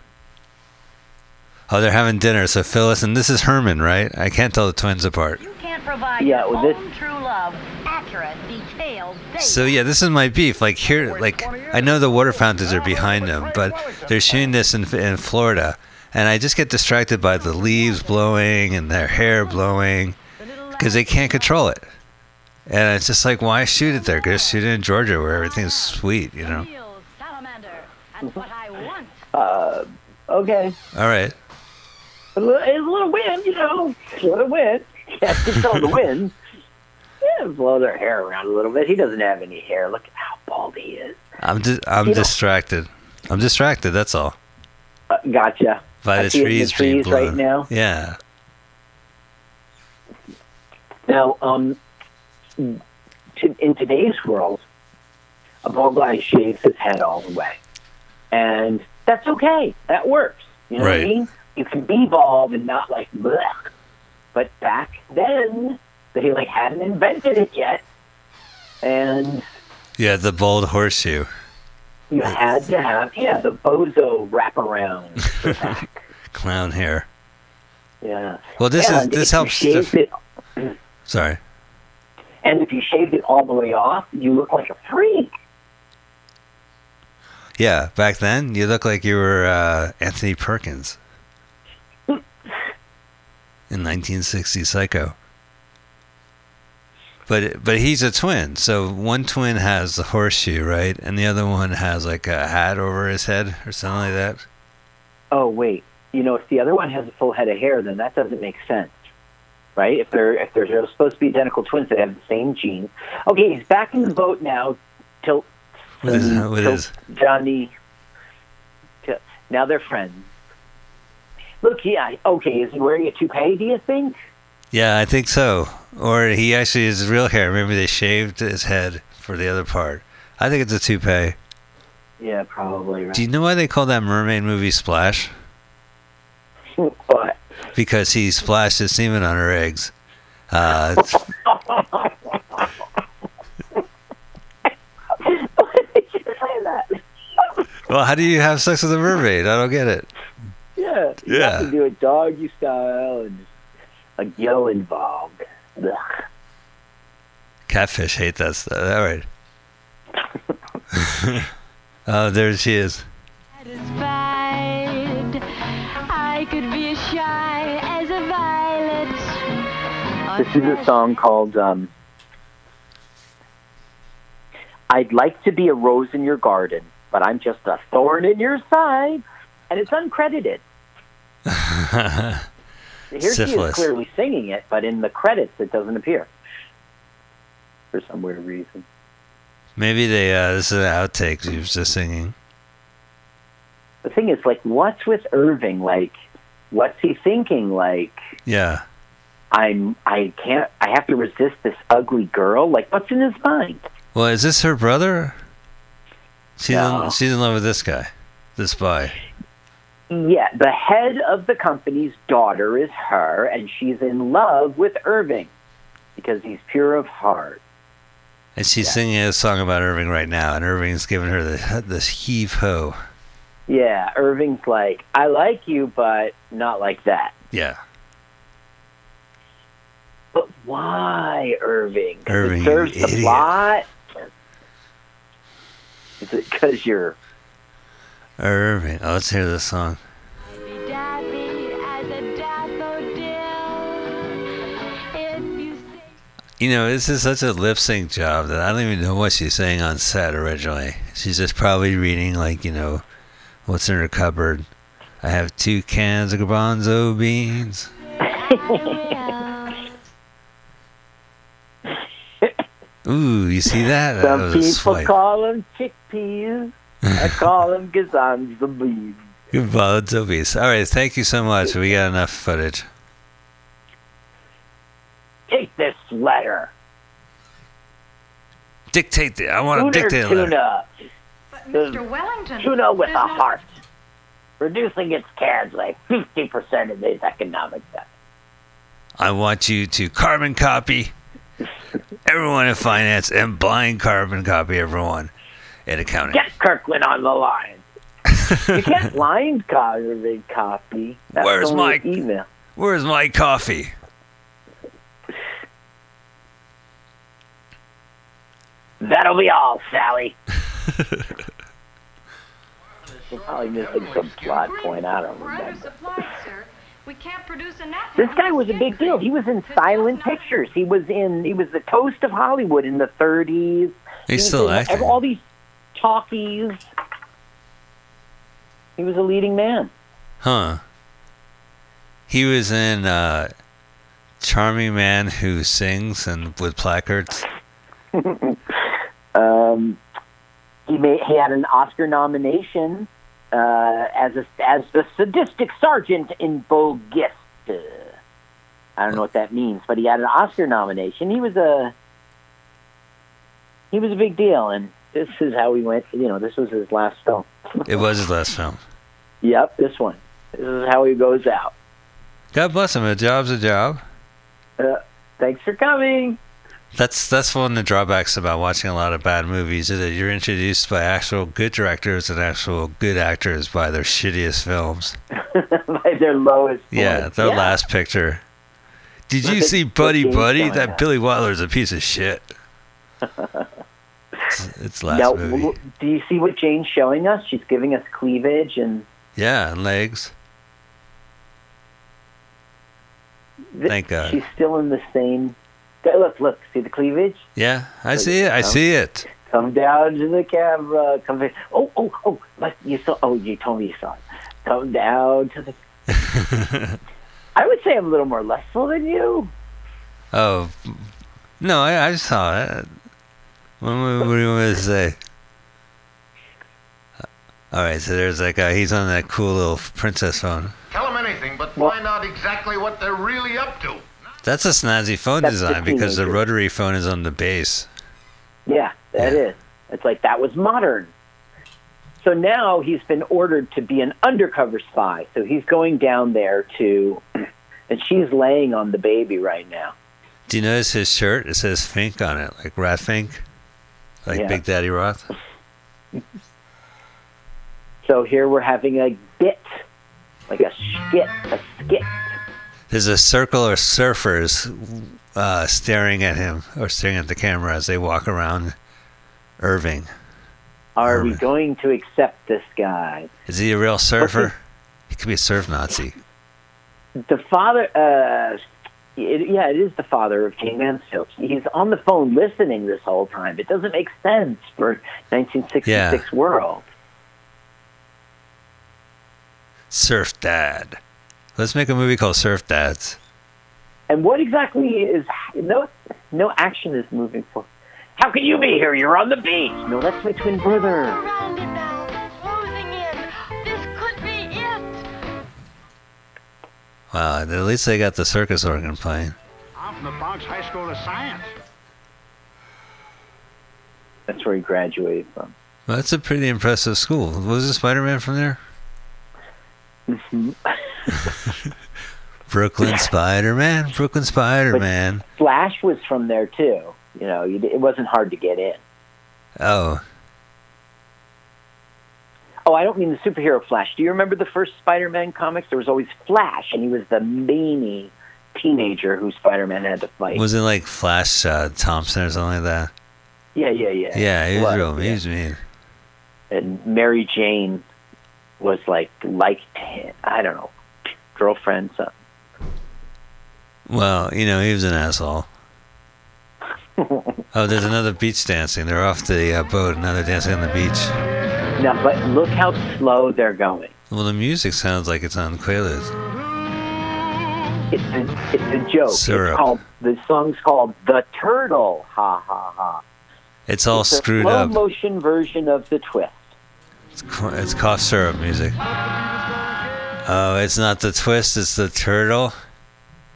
Oh, they're having dinner. So Phyllis and this is Herman, right? I can't tell the twins apart. You can't provide Yeah, well, this- true love accurate, detailed data. So yeah, this is my beef. Like here, like I know the water fountains are behind them, but they're shooting this in in Florida, and I just get distracted by the leaves blowing and their hair blowing because they can't control it. And it's just like, why shoot it there? Just shoot it in Georgia where everything's sweet, you know? Real salamander. And what I want. Uh, okay. All right. A little, it's a little wind, you know. A little wind. Can't control the wind. Yeah, blow their hair around a little bit. He doesn't have any hair. Look at how bald he is. I'm di- I'm You know- distracted. I'm distracted. That's all. Uh, gotcha. By I the trees right now. Yeah. Now, um, to, in today's world, a bald guy shaves his head all the way, and that's okay. That works. You know what I mean? You can be bald and not like blech. But back then, they like hadn't invented it yet, and Yeah, the bold horseshoe. you had to have yeah the bozo wraparound for back. Clown hair. Yeah. Well, this is this helps. def- it, Sorry. and if you shaved it all the way off, you look like a freak. Yeah, back then you look like you were uh, Anthony Perkins in 1960 Psycho. But but he's a twin, so one twin has the horseshoe, right, and the other one has like a hat over his head or something like that. oh wait, you know, if the other one has a full head of hair, then that doesn't make sense, right? If they're if they're supposed to be identical twins that have the same genes. Okay, he's back in the boat now. Till With his, with till his Johnny. till- Now they're friends. Look, yeah, okay. Is he wearing a toupee? Do you think? yeah, I think so. Or he actually is real hair. Maybe they shaved his head for the other part. I think it's a toupee. Yeah, probably right. Do you know why they call that mermaid movie Splash? What? Because he splashed his semen on her eggs. Uh, Why did you say that? well, how do you have sex with a mermaid? I don't get it. Yeah, you Yeah. have to do it doggy style and just a gill involved. Ugh. Catfish hate that stuff. All right. oh, there she is. Satisfied. I could be as shy as a violet. This is a song called um, I'd like to be a rose in your garden, but I'm just a thorn in your side. And it's uncredited. Here she is clearly singing it, but in the credits it doesn't appear. For some weird reason. Maybe they. Uh, this is an outtake. She was just singing. The thing is, like, what's with Irving? Like, what's he thinking? Like, Yeah. I'm, I can't, I have to resist this ugly girl? Like, what's in his mind? Well, is this her brother? She's No. in, she's in love with this guy, this spy. Yeah, the head of the company's daughter is her, and she's in love with Irving because he's pure of heart. And she's singing a song about Irving right now, and Irving's giving her the this heave ho. Yeah, Irving's like, I like you, but not like that. Yeah. But why, Irving? Irving, it serves the idiot. plot. Is it because you're? Irving. Oh, let's hear this song. Be dappy as a daffodil. If you know, this is such a lip sync job that I don't even know what she's saying on set originally. She's just probably reading, like, you know, what's in her cupboard. I have two cans of garbanzo beans. Ooh, you see that? That Some a people swipe. call them chickpeas. I call them gazanza beans. Garbanzo beans. All right, thank you so much. We got enough footage. Take this letter. Dictate the. I want to dictate a letter. tuna. But Mr. Wellington. Tuna with a no- heart. Reducing its cans by 50% in these economic times. I want you to carbon copy everyone in finance and blind carbon copy everyone in accounting. Get Kirkland on the line. You can't blind copy. copy. That's Where's my- email? Where's my coffee? That'll be all, Sally. We're probably missing some plot point. I don't We're out of remember. We can't produce a. This guy was a big deal. He was in silent pictures. He was in. He was the toast of Hollywood in the 30s. He was still in acting. All these talkies. He was a leading man. Huh. He was in uh, Charming Man Who Sings and with placards. Um, he made. He had an Oscar nomination uh, as a, as the sadistic sergeant in Beau Geste. I don't know what that means, but he had an Oscar nomination. He was a he was a big deal, and this is how he went. You know, this was his last film. It was his last film. Yep, this one. This is how he goes out. God bless him. A job's a job. Uh, thanks for coming. That's that's one of the drawbacks about watching a lot of bad movies is that you're introduced by actual good directors and actual good actors by their shittiest films. By their lowest. Yeah, their last picture. Did you see Buddy Buddy? That. Billy Wilder's a piece of shit. It's, it's last Now, movie. do you see what Jayne's showing us? She's giving us cleavage and Yeah, and legs. th- Thank God. she's still in the same. Look, look, see the cleavage? Yeah, I see it. I see it. Come down to the camera. Come. in. Oh, oh, oh! Like you saw. Oh, you told me you saw it. Come down to the. I would say I'm a little more lustful than you. Oh, no, I, I saw it. What, what, what do you want me to say? All right, so there's that guy. He's on that cool little princess phone. Tell them anything, but find out exactly what they're really up to. That's a snazzy phone That's the design because the rotary phone is on the base. Yeah, that is. It's like that was modern. So now he's been ordered to be an undercover spy. So he's going down there to, and she's laying on the baby right now. Do you notice his shirt? It says Fink on it, like Rat Fink, like Yeah. Big Daddy Roth. So here we're having a bit, like a skit, a skit. There's a circle of surfers uh, staring at him or staring at the camera as they walk around Irving. Are we going to accept this guy? Is he a real surfer? He could be a surf Nazi. The father, uh, it, yeah, it is the father of Jayne Mansfield. He's on the phone listening this whole time. It doesn't make sense for 1966 world. Surf Dad. Let's make a movie called Surf Dads. And what exactly is no no action is moving forward? How can you be here? You're on the beach. No, that's my twin brother. Wow, at least they got the circus organ playing. I'm from the Bronx High School of Science. That's where he graduated from. Well, that's a pretty impressive school. Was the Spider Man from there? Mm-hmm. Brooklyn Spider Man, Brooklyn Spider Man. Flash was from there too. You know, it wasn't hard to get in. Oh, Oh, I don't mean the superhero Flash. Do you remember the first Spider-Man comics? There was always Flash, and he was the many teenager who Spider-Man had to fight. was it like Flash uh, Thompson or something like that? yeah, yeah, yeah. Yeah, he was real. He Yeah. was mean. And Mary Jane was like liked him. I don't know, girlfriend. Something. Well, you know, he was an asshole. Oh, there's another beach dancing. They're off the uh, boat. And now they're dancing on the beach. No, but look how slow they're going. Well, the music sounds like it's on Quaaludes. It's a, it's a joke. Syrup. It's called the song's called "The Turtle." Ha ha ha. It's all it's a screwed slow up. motion version of the twist. It's, it's cough syrup music. Oh, it's not the twist. It's the turtle.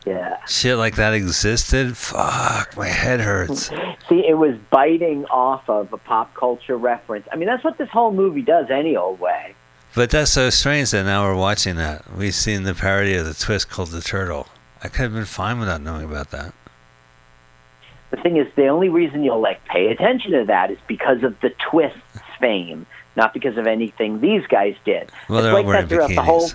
Yeah. Shit like that existed. Fuck, my head hurts. See, it was biting off of a pop culture reference. I mean, that's what this whole movie does any old way. But that's so strange that now we're watching that. We've seen the parody of the twist called the turtle. I could have been fine without knowing about that. The thing is, the only reason you'll like pay attention to that is because of the twist's fame, not because of anything these guys did. Well, it's they're all like wearing that throughout bikinis. the whole.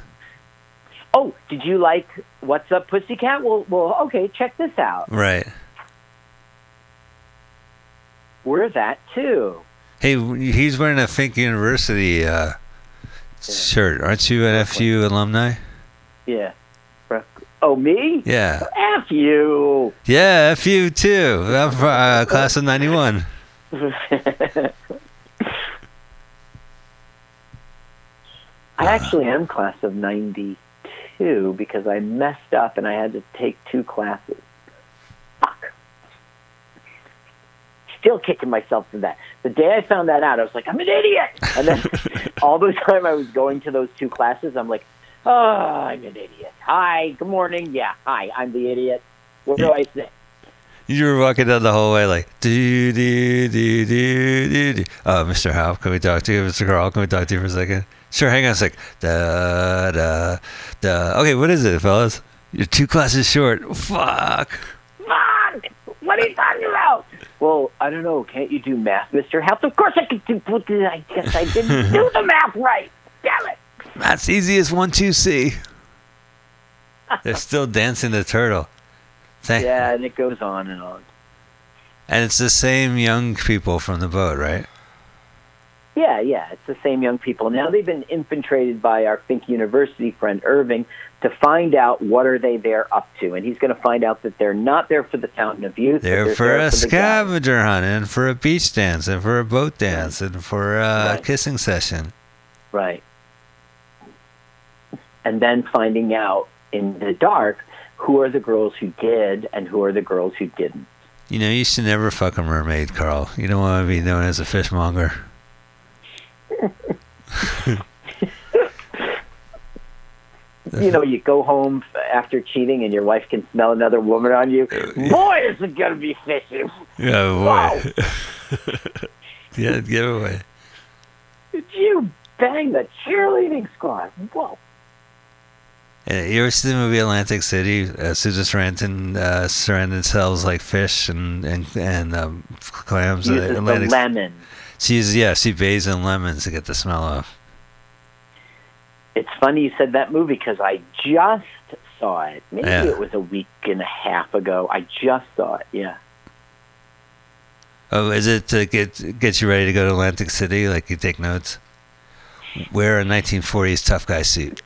Oh, did you like What's Up, Pussycat? Well, well, okay, check this out. Right. We're that too. Hey, he's wearing a Fink University uh, shirt. Aren't you an FU alumni? Yeah, Oh, me? Yeah. F you. Yeah, F you too. I'm fr- uh, class of 91. I actually am class of 92 because I messed up and I had to take two classes. Fuck. Still kicking myself for that. The day I found that out, I was like, I'm an idiot. And then all the time I was going to those two classes, I'm like, oh, I'm an idiot. Hi, good morning. Yeah, hi, I'm the idiot. What do I say? You were walking down the hallway like, do, do, do, do, do, do. Oh, uh, Mr. Howe, can we talk to you? Mr. Carl, can we talk to you for a second? Sure, hang on a sec. Da, da, da. Okay, what is it, fellas? You're two classes short. Fuck. Fuck! What are you talking about? Well, I don't know. Can't you do math, Mr. House? Of course I can do. What did I guess I didn't do the math right. Damn it. That's easy as one, two, C. They're still dancing the turtle. Thank- Yeah, and it goes on and on. And it's the same young people from the boat, right? Yeah, yeah, it's the same young people. Now they've been infiltrated by our Fink University friend Irving to find out what are they there up to, and he's going to find out that they're not there for the Fountain of Youth. but They're for a gathering. scavenger hunt and for a beach dance and for a boat dance and for a Right. kissing session. Right. And then finding out in the dark who are the girls who did and who are the girls who didn't. You know, you should never fuck a mermaid, Carl. You don't want to be known as a fishmonger. You know, you go home after cheating and your wife can smell another woman on you. Boy, is it going to be fishy. Yeah, boy. yeah, giveaway. Did you bang the cheerleading squad? Whoa. Uh, You ever see the movie Atlantic City? Uh, Susan Sarandon, uh, Sarandon sells like fish and and and um, clams. Uses uh, the lemon. She's yeah, she bathes in lemons to get the smell off. It's funny you said that movie because I just saw it. Maybe Yeah. it was a week and a half ago. I just saw it. Yeah. Oh, is it to get get you ready to go to Atlantic City? Like you take notes. Wear a 1940s tough guy suit.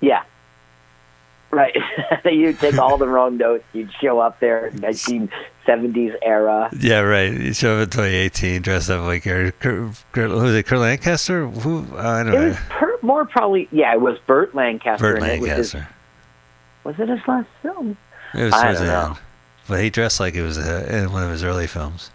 Yeah. Right. you take all the wrong notes. You'd show up there, 1970s era. Yeah, right. You show up in 2018 dressed up like your Kurt, Kurt, who was it? Kurt Lancaster? Who? I don't It know. was per, more probably, yeah, it was Burt Lancaster. Burt and it was, his, Lancaster. was it his last film? It was I towards don't the know. end. But he dressed like it was uh, in one of his early films.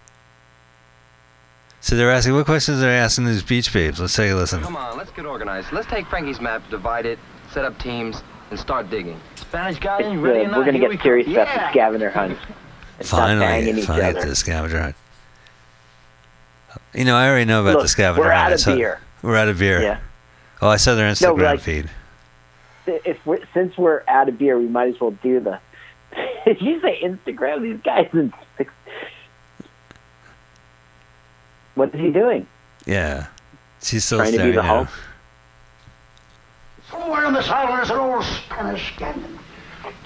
So they're asking, what questions are they asking these beach babes? Let's take a listen. Come on, let's get organized. Let's take Frankie's map, divide it, set up teams, and start digging. Spanish It's, guy, you ready or we're going to Here get we serious come. about the scavenger hunt. And stop banging Finally, finally other. get to the scavenger hunt. You know, I already know about Look, the scavenger we're hunt. out of saw- beer. We're out of beer. Yeah. Oh, I saw their Instagram like- feed. If we're, since we're out of beer, we might as well do the. Did you say Instagram? These guys in six. What is he doing? Yeah. She's still Trying to be staring the at Hulk? Him. Somewhere on this island is an old Spanish canyon.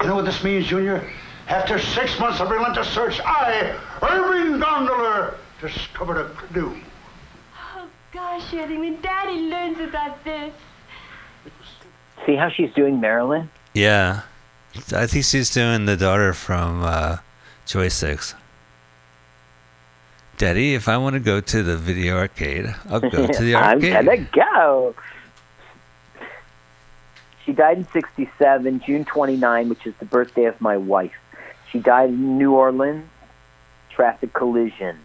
You know what this means, Junior? After six months of relentless search, I, Irving Gondoler, discovered a canoe. Oh, gosh, Eddie, when Daddy learns about this. See how she's doing Marilyn? Yeah. I think she's doing the daughter from uh, Joysticks. Daddy, if I want to go to the video arcade, I'll go to the arcade. I'm gonna go. She died in 67, June 29, which is the birthday of my wife. She died in New Orleans, traffic collision.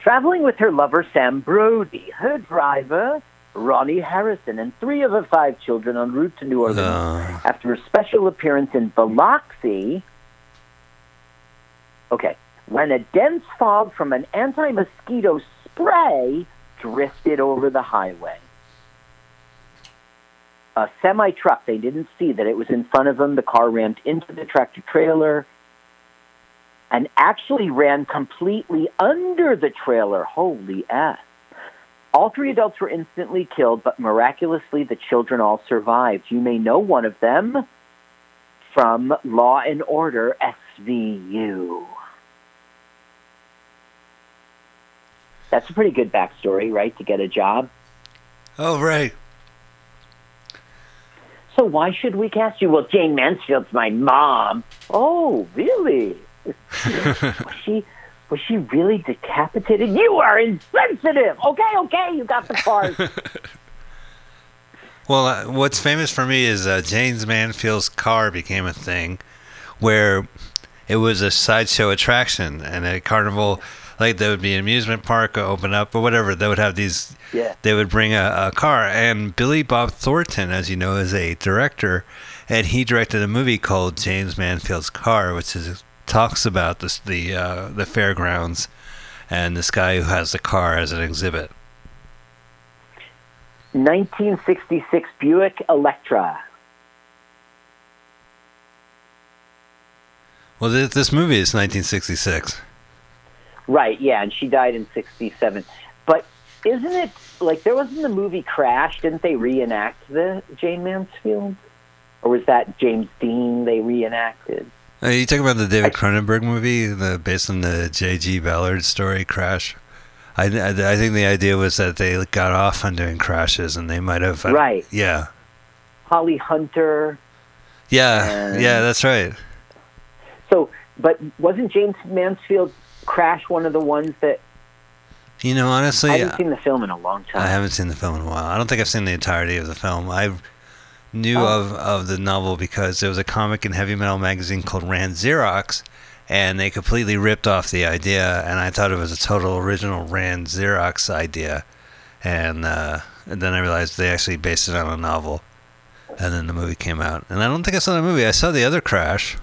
Traveling with her lover, Sam Brody, her driver, Ronnie Harrison, and three of her five children en route to New Orleans Uh, after a special appearance in Biloxi. Okay, when a dense fog from an anti mosquito spray drifted over the highway. A semi truck, they didn't see that it was in front of them. The car rammed into the tractor trailer and actually ran completely under the trailer. Holy ass. All three adults were instantly killed, but miraculously the children all survived. You may know one of them from Law and Order SVU. That's a pretty good backstory, right? To get a job. oh, right. So why should we cast you? Well, Jayne Mansfield's my mom. Oh, really? was she was she really decapitated? You are insensitive. Okay, okay, you got the part. Well, uh, what's famous for me is uh, Jayne Mansfield's car became a thing, where it was a sideshow attraction and a carnival. Like there would be an amusement park open up or whatever. They would have these. Yeah. They would bring a, a car, and Billy Bob Thornton, as you know, is a director, and he directed a movie called Jayne Mansfield's Car, which is talks about this, the uh, the fairgrounds and this guy who has the car as an exhibit. 1966 Buick Electra. Well, this, this movie is 1966. Right, yeah, and she died in 67. But isn't it like there wasn't the movie Crash? Didn't they reenact the Jayne Mansfield? Or was that James Dean they reenacted? Uh, you talking about the David Cronenberg movie, the based on the J.G. Ballard story, Crash? I, I, I think the idea was that they got off on doing crashes, and they might have. Right. Yeah. Holly Hunter. Yeah. And- yeah. That's right. So, but wasn't James Mansfield Crash one of the ones that You know, honestly, I haven't seen the film in a long time? I haven't seen the film in a while. I don't think I've seen the entirety of the film. I knew Oh. of, of the novel because there was a comic in Heavy Metal magazine called RanXerox, and they completely ripped off the idea, and I thought it was a total original RanXerox idea, and, uh, and then I realized they actually based it on a novel, and then the movie came out. And I don't think I saw the movie. I saw the other Crash.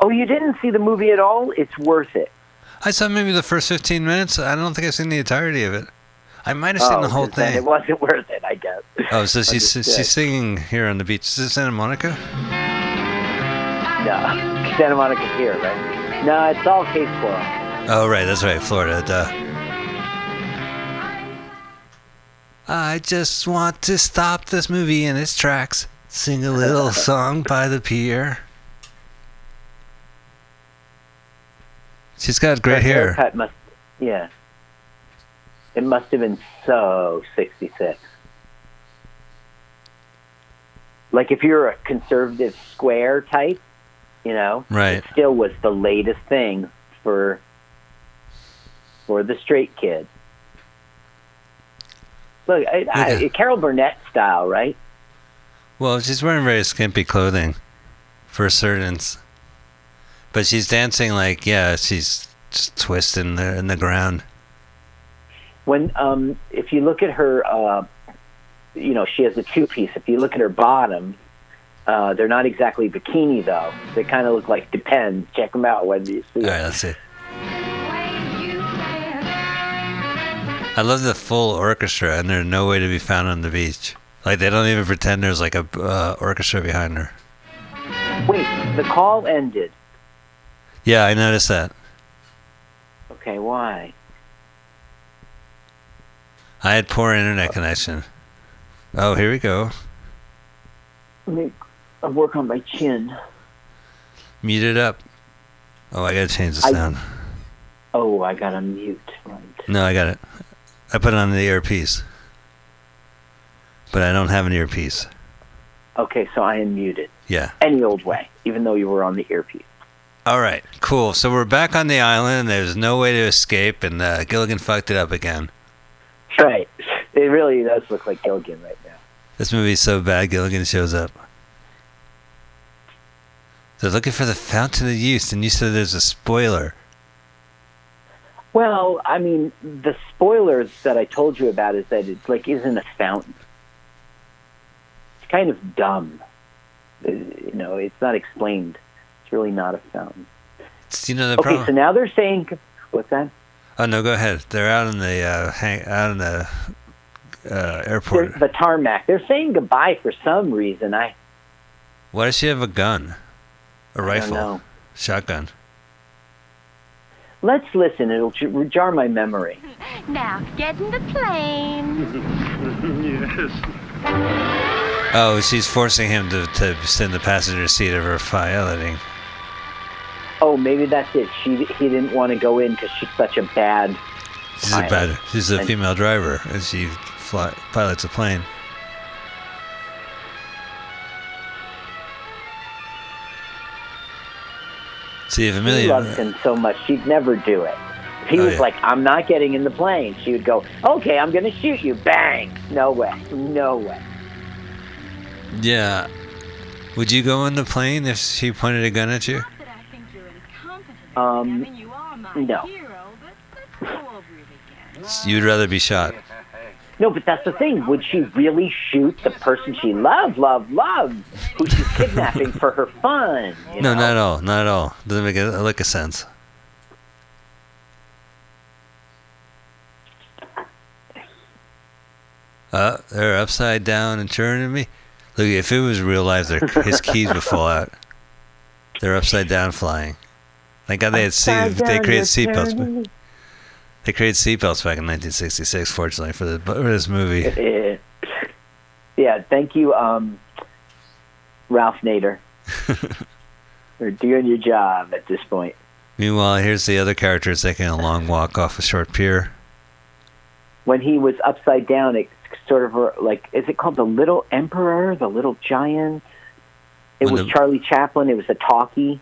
Oh, you didn't see the movie at all? It's worth it. I saw maybe the first 15 minutes. I don't think I've seen the entirety of it. I might have seen oh, the whole thing. It wasn't worth it, I guess. Oh, so she's she's singing here on the beach. Is this Santa Monica? No, Santa Monica here, right? No, it's all Cape Coral. Oh, right, that's right, Florida. Duh. I just want to stop this movie in its tracks. Sing a little song by the pier. She's got great hair. haircut must, yeah. It must have been so 66. Like if you're a conservative square type, you know, Right. it still was the latest thing for for the straight kid. Look, I, I, Yeah. Carol Burnett style, right? Well, she's wearing very skimpy clothing for certain. But she's dancing like, yeah, she's just twisting the, in the ground. when um if you look at her uh you know she has a two piece if you look at her bottom uh they're not exactly bikini though they kind of look like depends check them out whether you see All it. right, let's see. I love the full orchestra, and they're no way to be found on the beach. Like they don't even pretend there's like a uh, orchestra behind her. wait the call ended Yeah, I noticed that. okay why I had poor internet connection. Oh, here we go. let me I'll work on my chin Mute it up. Oh, I gotta change the I- sound. oh i gotta mute right No, I got it. I put it on the earpiece, but I don't have an earpiece. okay so i am muted Yeah. any old way even though you were on the earpiece All right, cool. So we're back on the island. There's no way to escape, and uh, Gilligan fucked it up again. right it really does look like gilligan right now This movie's so bad, Gilligan shows up. They're looking for the Fountain of Youth, and you said there's a spoiler. Well, I mean, the spoilers that I told you about is that it like isn't a fountain. It's kind of dumb. Uh, You know, it's not explained. It's really not a fountain. Do you know the Okay, problem? so now they're saying, what's that? oh no, go ahead. They're out in the uh, hang- out in the uh, They're, airport. the tarmac. They're saying goodbye for some reason. I Why does she have a gun? A I don't rifle? know. Shotgun. Let's listen. It'll j- jar my memory. Now, get in the plane. Yes. Oh, she's forcing him to, to sit in the passenger seat of her piloting oh, maybe that's it. She he didn't want to go in because she's such a bad. She's pilot. a bad. She's a and, female driver, and she fly, pilots a plane. See if Amelia loves him so much, she'd never do it. If he oh, was yeah. like, "I'm not getting in the plane," she would go, "Okay, I'm going to shoot you." Bang! No way! No way! Yeah. Would you go in the plane if she pointed a gun at you? Incompetent. Um, Kevin, you are my no. hero, but let's go over it again. You'd rather be shot. No, but that's the thing. Would she really shoot the person she loved, love, love, who she's kidnapping for her fun? you No, know? not at all. Not at all. Doesn't make a, a lick of sense. Uh, they're upside down and turning me. Look, if it was real life, his keys would fall out. They're upside down flying. Thank God they had seat, they created you're seatbelts. turning. They created seatbelts back in 1966. Fortunately for, the, for this movie. Yeah, thank you, um, Ralph Nader, for doing your job at this point. Meanwhile, here's the other characters taking a long walk off a short pier. When he was upside down, it sort of uh, like, is it called the Little Emperor, the Little Giant? It When was the- Charlie Chaplin. It was a talkie.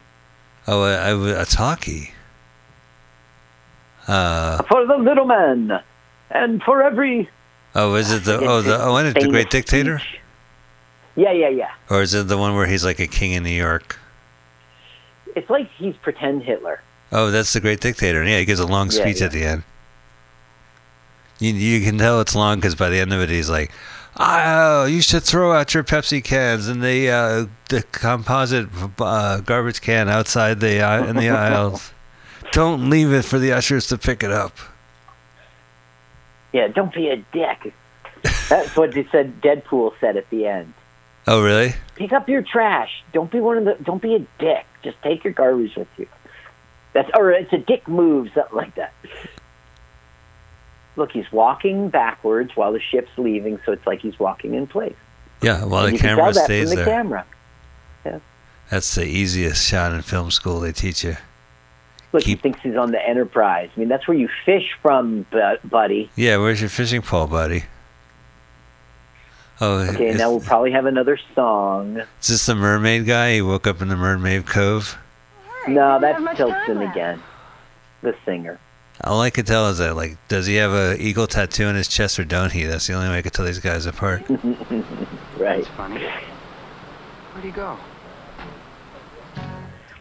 Oh, I, I, a talkie. Uh, For the little man, and for every. oh, is it the oh the oh, and it, the Great Dictator, speech. Yeah, yeah, yeah. or is it the one where he's like a king in New York? It's like he's pretend Hitler. Oh, that's the Great Dictator. Yeah, he gives a long Yeah, speech yeah. at the end. You you can tell it's long because by the end of it, he's like, "Oh, you should throw out your Pepsi cans in the uh, the composite uh, garbage can outside the uh, in the aisles. Don't leave it for the ushers to pick it up." Yeah, don't be a dick. That's what they said. Deadpool said at the end. Oh, really? Pick up your trash. Don't be one of the. Don't be a dick. Just take your garbage with you. That's or it's a dick move, something like that. Look, he's walking backwards while the ship's leaving, so it's like he's walking in place. Yeah. While And the you can camera tell that stays from the there. camera. That's the easiest shot in film school they teach you. Look, Keep- he thinks he's on the Enterprise. I mean, that's where you fish from, buddy. Yeah, where's your fishing pole, buddy? Oh, Okay, now we'll probably have another song. is this the mermaid guy? He woke up in the mermaid cove. No, that's have Tilson again. The singer. All I could tell is that, like, does he have a eagle tattoo on his chest or don't he? That's the only way I could tell these guys apart. Right. It's funny. Where'd he go?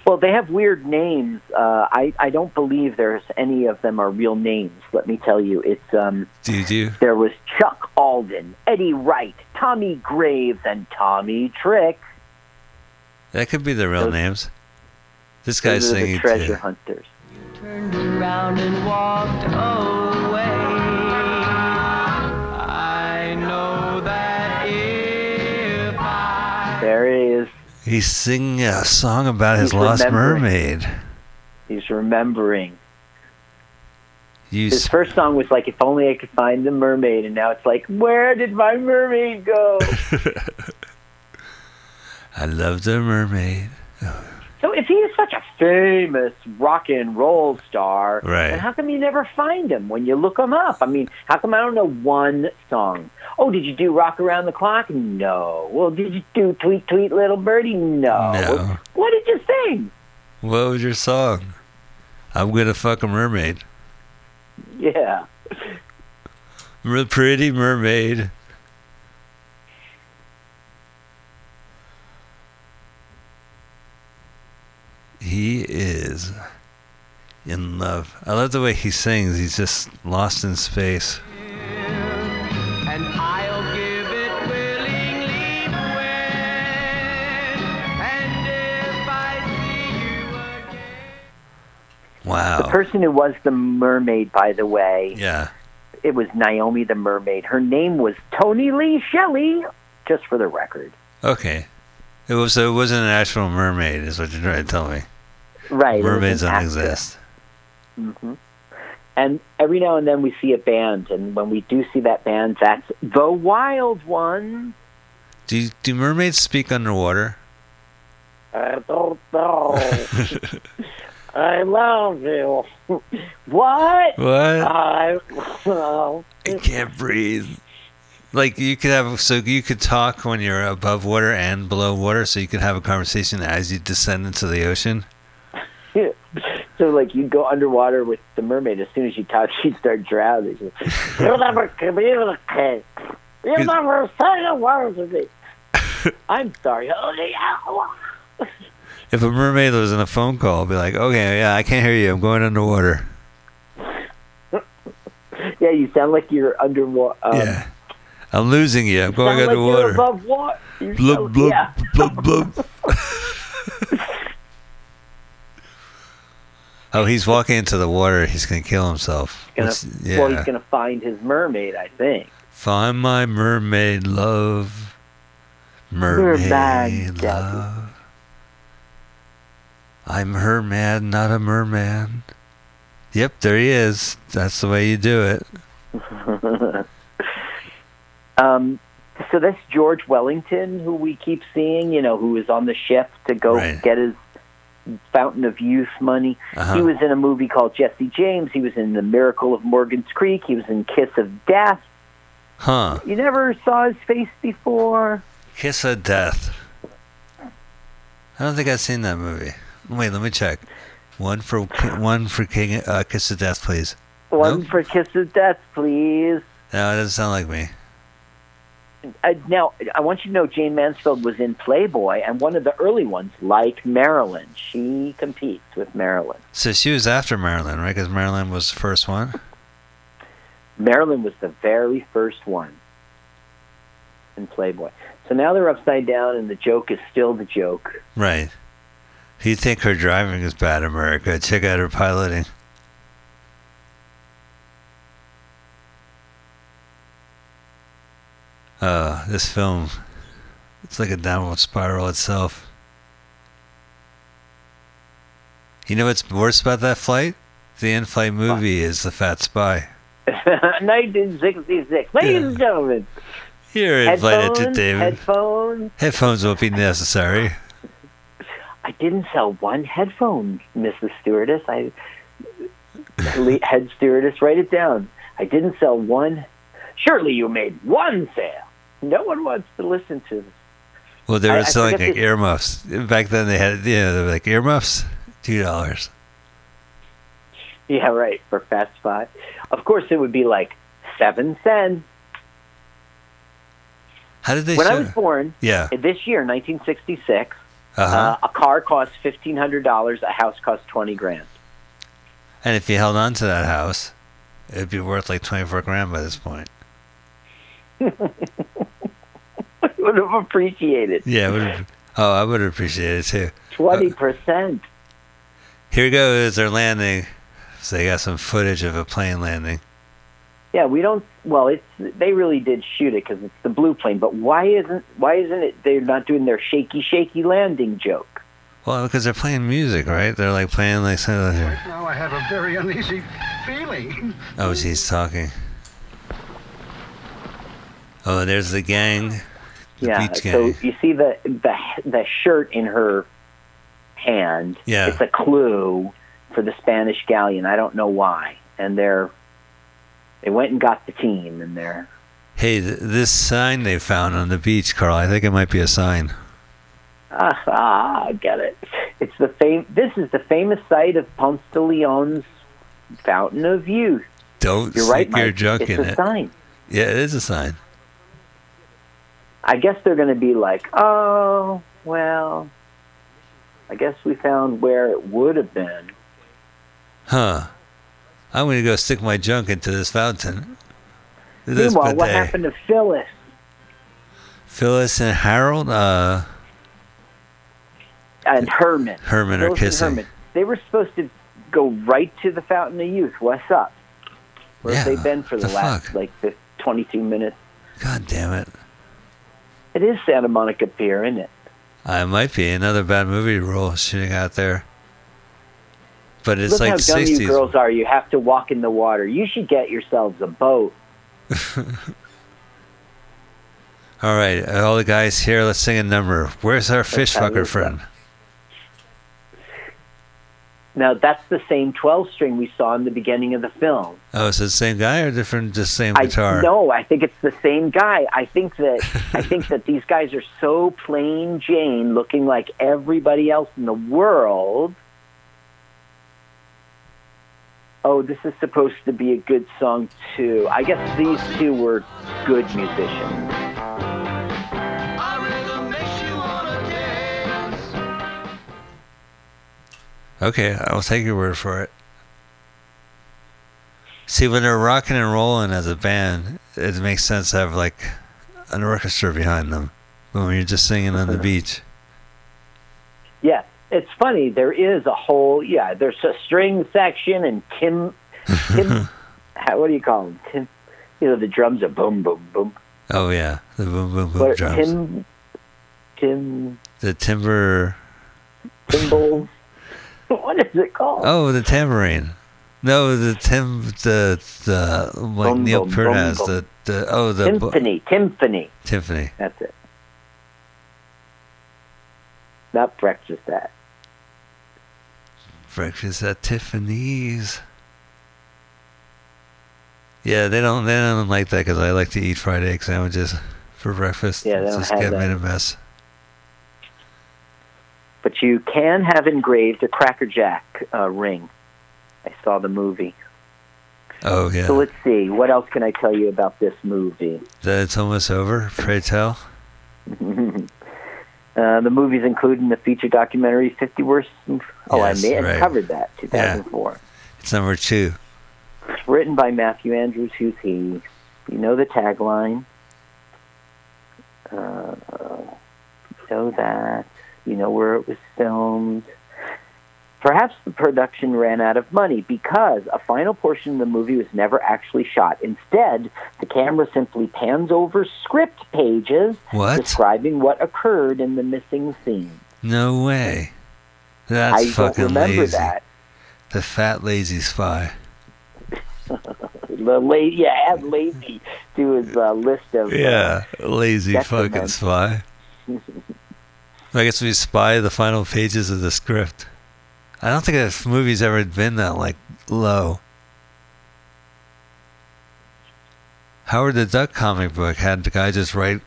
Well, they have weird names. Uh, I I don't believe there's any of them are real names. Let me tell you, it's um. Do you do? There was Chuck Alden, Eddie Wright, Tommy Graves, and Tommy Trick. That could be the real Those- names. This guy's Those are singing the treasure too. hunters. Turned around and walked away. I know that if I There he is. He's singing a song about his lost mermaid. He's remembering. You His s- first song was like, "If only I could find the mermaid," and now it's like, "Where did my mermaid go?" I love the mermaid. so, if he is such a famous rock and roll star, Right. then how come you never find him when you look him up? I mean, how come I don't know one song? Oh, did you do "Rock Around the Clock"? No. Well, did you do "Tweet Tweet Little Birdie"? No. No. What did you sing? What was your song? I'm gonna fuck a mermaid. Yeah. Pretty mermaid. He is in love. I love the way he sings. He's just lost in space. and I'll give it willingly when and if I see you again. Wow. The person who was the mermaid, by the way, yeah. it was Naomi the mermaid. Her name was Toni Lee Shelley, just for the record. Okay. It was. It wasn't an actual mermaid, is what you're trying to tell me. Right. Mermaids don't actress. exist. hmm And every now and then we see a band, and when we do see that band, that's the Wild One. Do do mermaids speak underwater? I don't know. I love you. what? What? I. I can't breathe. Like you could have, so you could talk when you're above water and below water, so you could have a conversation as you descend into the ocean. so like you'd go underwater with the mermaid. As soon as you touch, she'd start drowning. You'll never communicate. You Good. never say a word to me. I'm sorry. If a mermaid was in a phone call, I'd be like, okay, yeah, I can't hear you. I'm going underwater. Yeah, you sound like you're underwater. Um, yeah. I'm losing you. I'm going sound like you're underwater. above water. Blub, blub, yeah. blub, blub. oh, he's walking into the water. He's going to kill himself. Gonna, What's- Well, he's gonna find his mermaid, I think. Find my mermaid love. Mermaid love. I'm her man, not a merman. Yep, there he is. That's the way you do it. um, so that's George Wellington, who we keep seeing. You know, who is on the ship to go Right. get his Fountain of Youth money. Uh-huh. He was in a movie called Jesse James. He was in The Miracle of Morgan's Creek. He was in Kiss of Death. Huh. You never saw his face before. Kiss of Death. I don't think I've seen that movie. Wait, let me check. One for one for King uh, Kiss of Death, please. One Nope. for Kiss of Death, please. No, it doesn't sound like me. Uh, now, I want you to know Jayne Mansfield was in Playboy, and one of the early ones, like Marilyn. She competes with Marilyn. So she was after Marilyn, right? Because Marilyn was the first one. Marilyn was the very first one in Playboy. So now they're upside down, and the joke is still the joke. Right. You think her driving is bad, America, check out her piloting. Uh, this film, it's like a downward spiral itself. You know what's worse about that flight? The in-flight movie is The Fat Spy. 1966. Ladies and gentlemen, You're invited to David. headphones. Headphones won't be necessary. I didn't sell one headphone, Mrs. Stewardess. I head stewardess, write it down. I didn't sell one. Surely you made one sale. No one wants to listen to this. Well, they were I selling forget like earmuffs. Back then, they had, know, they were like earmuffs, two dollars. Yeah, right. For Fast Five, of course, it would be like seven cents. How did they when show? I was born, yeah. this year, 1966, Uh-huh. uh, a car cost fifteen hundred dollars. A house cost twenty grand. and if you held on to that house, it'd be worth like twenty-four grand by this point. would have appreciated Yeah. It would've- oh, I would appreciate it too. twenty uh, percent. Here we go. Is they're landing. So they got some footage of a plane landing. Yeah, we don't. Well, it's they really did shoot it because it's the blue plane. But why isn't why isn't it? They're not doing their shaky, shaky landing joke. Well, because they're playing music, right? They're like playing like something. Like, Now I have a very uneasy feeling. oh, she's talking. Oh, there's the gang. Yeah. So you see the the the shirt in her hand. Yeah. It's a clue for the Spanish galleon. I don't know why. And they're they went and got the team, and they're Hey, th- this sign they found on the beach, Carl. I think it might be a sign. ah, ah I get it. It's the fam- This is the famous site of Ponce de Leon's Fountain of Youth. Don't You're stick right, your Mike. junk it's in a it. sign. Yeah, it is a sign. I guess they're going to be like, oh, well, I guess we found where it would have been. Huh. I'm going to go stick my junk into this fountain. This Meanwhile, what happened to Phyllis? Phyllis and Harold, uh, And Herman. Herman are Phyllis and kissing. Herman. They were supposed to go right to the Fountain of Youth. What's up? Where have they been for the, the last, fuck? like, 22 minutes? God damn it. It is Santa Monica Pier, isn't it? Uh, I might be another bad movie role shooting out there. But it's Look like how the dumb 60s. you girls are. You have to walk in the water. You should get yourselves a boat. All right, all the guys here, let's sing a number. Where's our fish fucker it. friend? Now, that's the same 12 string we saw in the beginning of the film. Oh, is it the same guy or different, just same I guitar? no, I think it's the same guy. I think that I think that these guys are so plain Jane, looking like everybody else in the world, Oh, this is supposed to be a good song too. I guess these two were good musicians. Okay, I'll take your word for it. See, when they're rocking and rolling as a band, it makes sense to have like an orchestra behind them. But when you're just singing on the beach, yeah, it's funny. There is a whole yeah. There's a string section and Tim, Tim, how, what do you call him? Tim. You know the drums are boom boom boom. oh yeah, the boom boom boom What, drums, Tim, Tim, the timber, cymbals. What is it called? oh the tambourine. No, the tim, the the like Boom, Neil Peart has the the oh the Timpani, timpani. Tiffany. That's it. Not breakfast at. Breakfast at Tiffany's. Yeah, they don't. They don't like that because I like to eat fried egg sandwiches for breakfast. Yeah, they don't just have get that. in a mess. But you can have engraved a Cracker Jack uh, ring. I saw the movie. Oh yeah, So let's see. What else can I tell you about this movie? that it's almost over. Pray tell. Uh, the movies included in the feature documentary 50 Worst. Oh, Yes, I may have right. covered that, 2004. It's number two. It's written by Matthew Andrews, who's he. You know the tagline. Uh, you know that. You know where it was filmed. Perhaps the production ran out of money because a final portion of the movie was never actually shot. Instead, the camera simply pans over script pages What? describing what occurred in the missing scene. No way. That's I don't fucking remember lazy. that. The fat lazy spy. The la- yeah, add lazy to his uh, list of uh, Yeah, lazy Detriment. fucking spy. I guess we spy the final pages of the script. I don't think this movie's ever been that like low. Howard the Duck comic book had the guy just write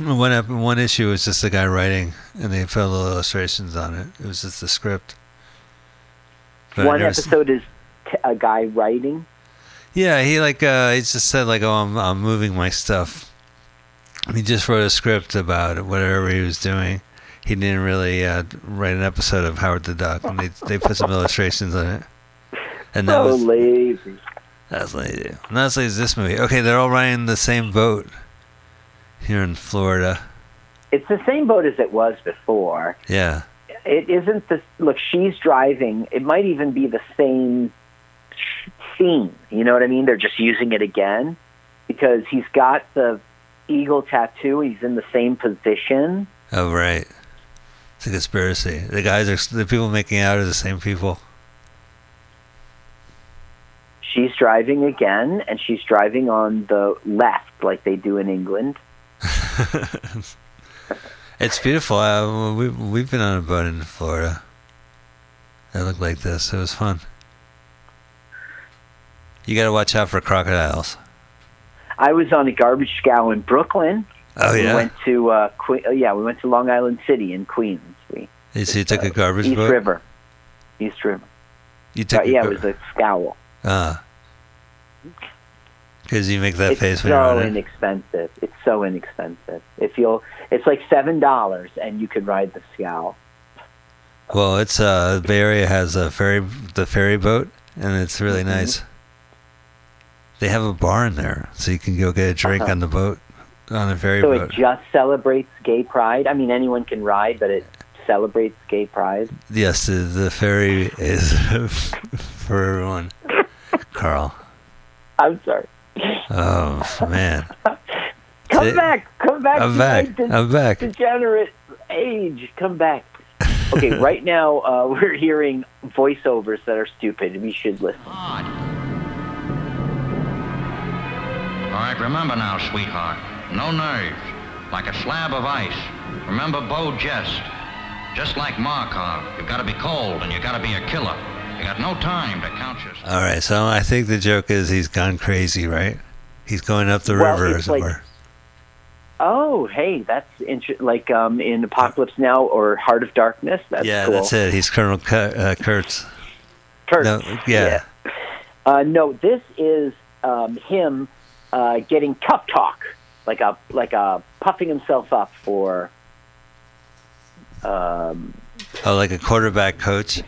one ep- one issue was just the guy writing, and they put little illustrations on it. It was just the script. But one episode is t- a guy writing. Yeah, he like uh, he just said like, "Oh, I'm I'm moving my stuff." He just wrote a script about whatever he was doing. He didn't really uh, write an episode of Howard the Duck, and they they put some illustrations on it. And that so was lazy. that's lazy. And that's lazy. This movie. Okay, they're all riding the same boat here in Florida. It's the same boat as it was before. Yeah. It isn't the look. She's driving. It might even be the same scene. You know what I mean? They're just using it again because he's got the eagle tattoo. He's in the same position. Oh right. It's a conspiracy. The guys are the people making out are the same people. She's driving again, and she's driving on the left, like they do in England. It's beautiful. Uh, we we've been on a boat in Florida. It looked like this. It was fun. You got to watch out for crocodiles. I was on a garbage scow in Brooklyn. Oh yeah. we went to uh, que- uh, yeah, we went to Long Island City in Queens. We You see, you took a garbage East boat. River, East River. You Uh, took a yeah, gar- it was a scowl. Ah. Because you make that it's face when you're so on it. inexpensive. It's so inexpensive. If you'll, it's like seven dollars, and you can ride the scow. Well, it's uh, Bay Area has a ferry, the ferry boat, and it's really Mhm. nice. They have a bar in there, so you can go get a drink Uh-huh. on the boat, on the ferry So boat. it just celebrates gay pride. I mean, anyone can ride, but it celebrates gay pride. Yes, the, the ferry is for everyone. Carl. I'm sorry. Oh man. Come See? back, come back. I'm back. de- I'm back. Degenerate age, come back. Okay, right now uh, we're hearing voiceovers that are stupid. We should listen. All right, remember now, sweetheart. No nerves. Like a slab of ice. Remember Beau Geste. Just like Markov, you've got to be cold and you've got to be a killer. You got no time to count your... All right, so I think the joke is he's gone crazy, right? He's going up the Well, river or it's like- Oh, hey, that's inter- like um, in Apocalypse Now or Heart of Darkness. That's yeah, cool. that's it. He's Colonel Ku- uh, Kurtz. Kurtz, No, yeah. Uh, no, this is um, him uh, getting tough talk, like a like a puffing himself up for. Um, Oh, like a quarterback coach.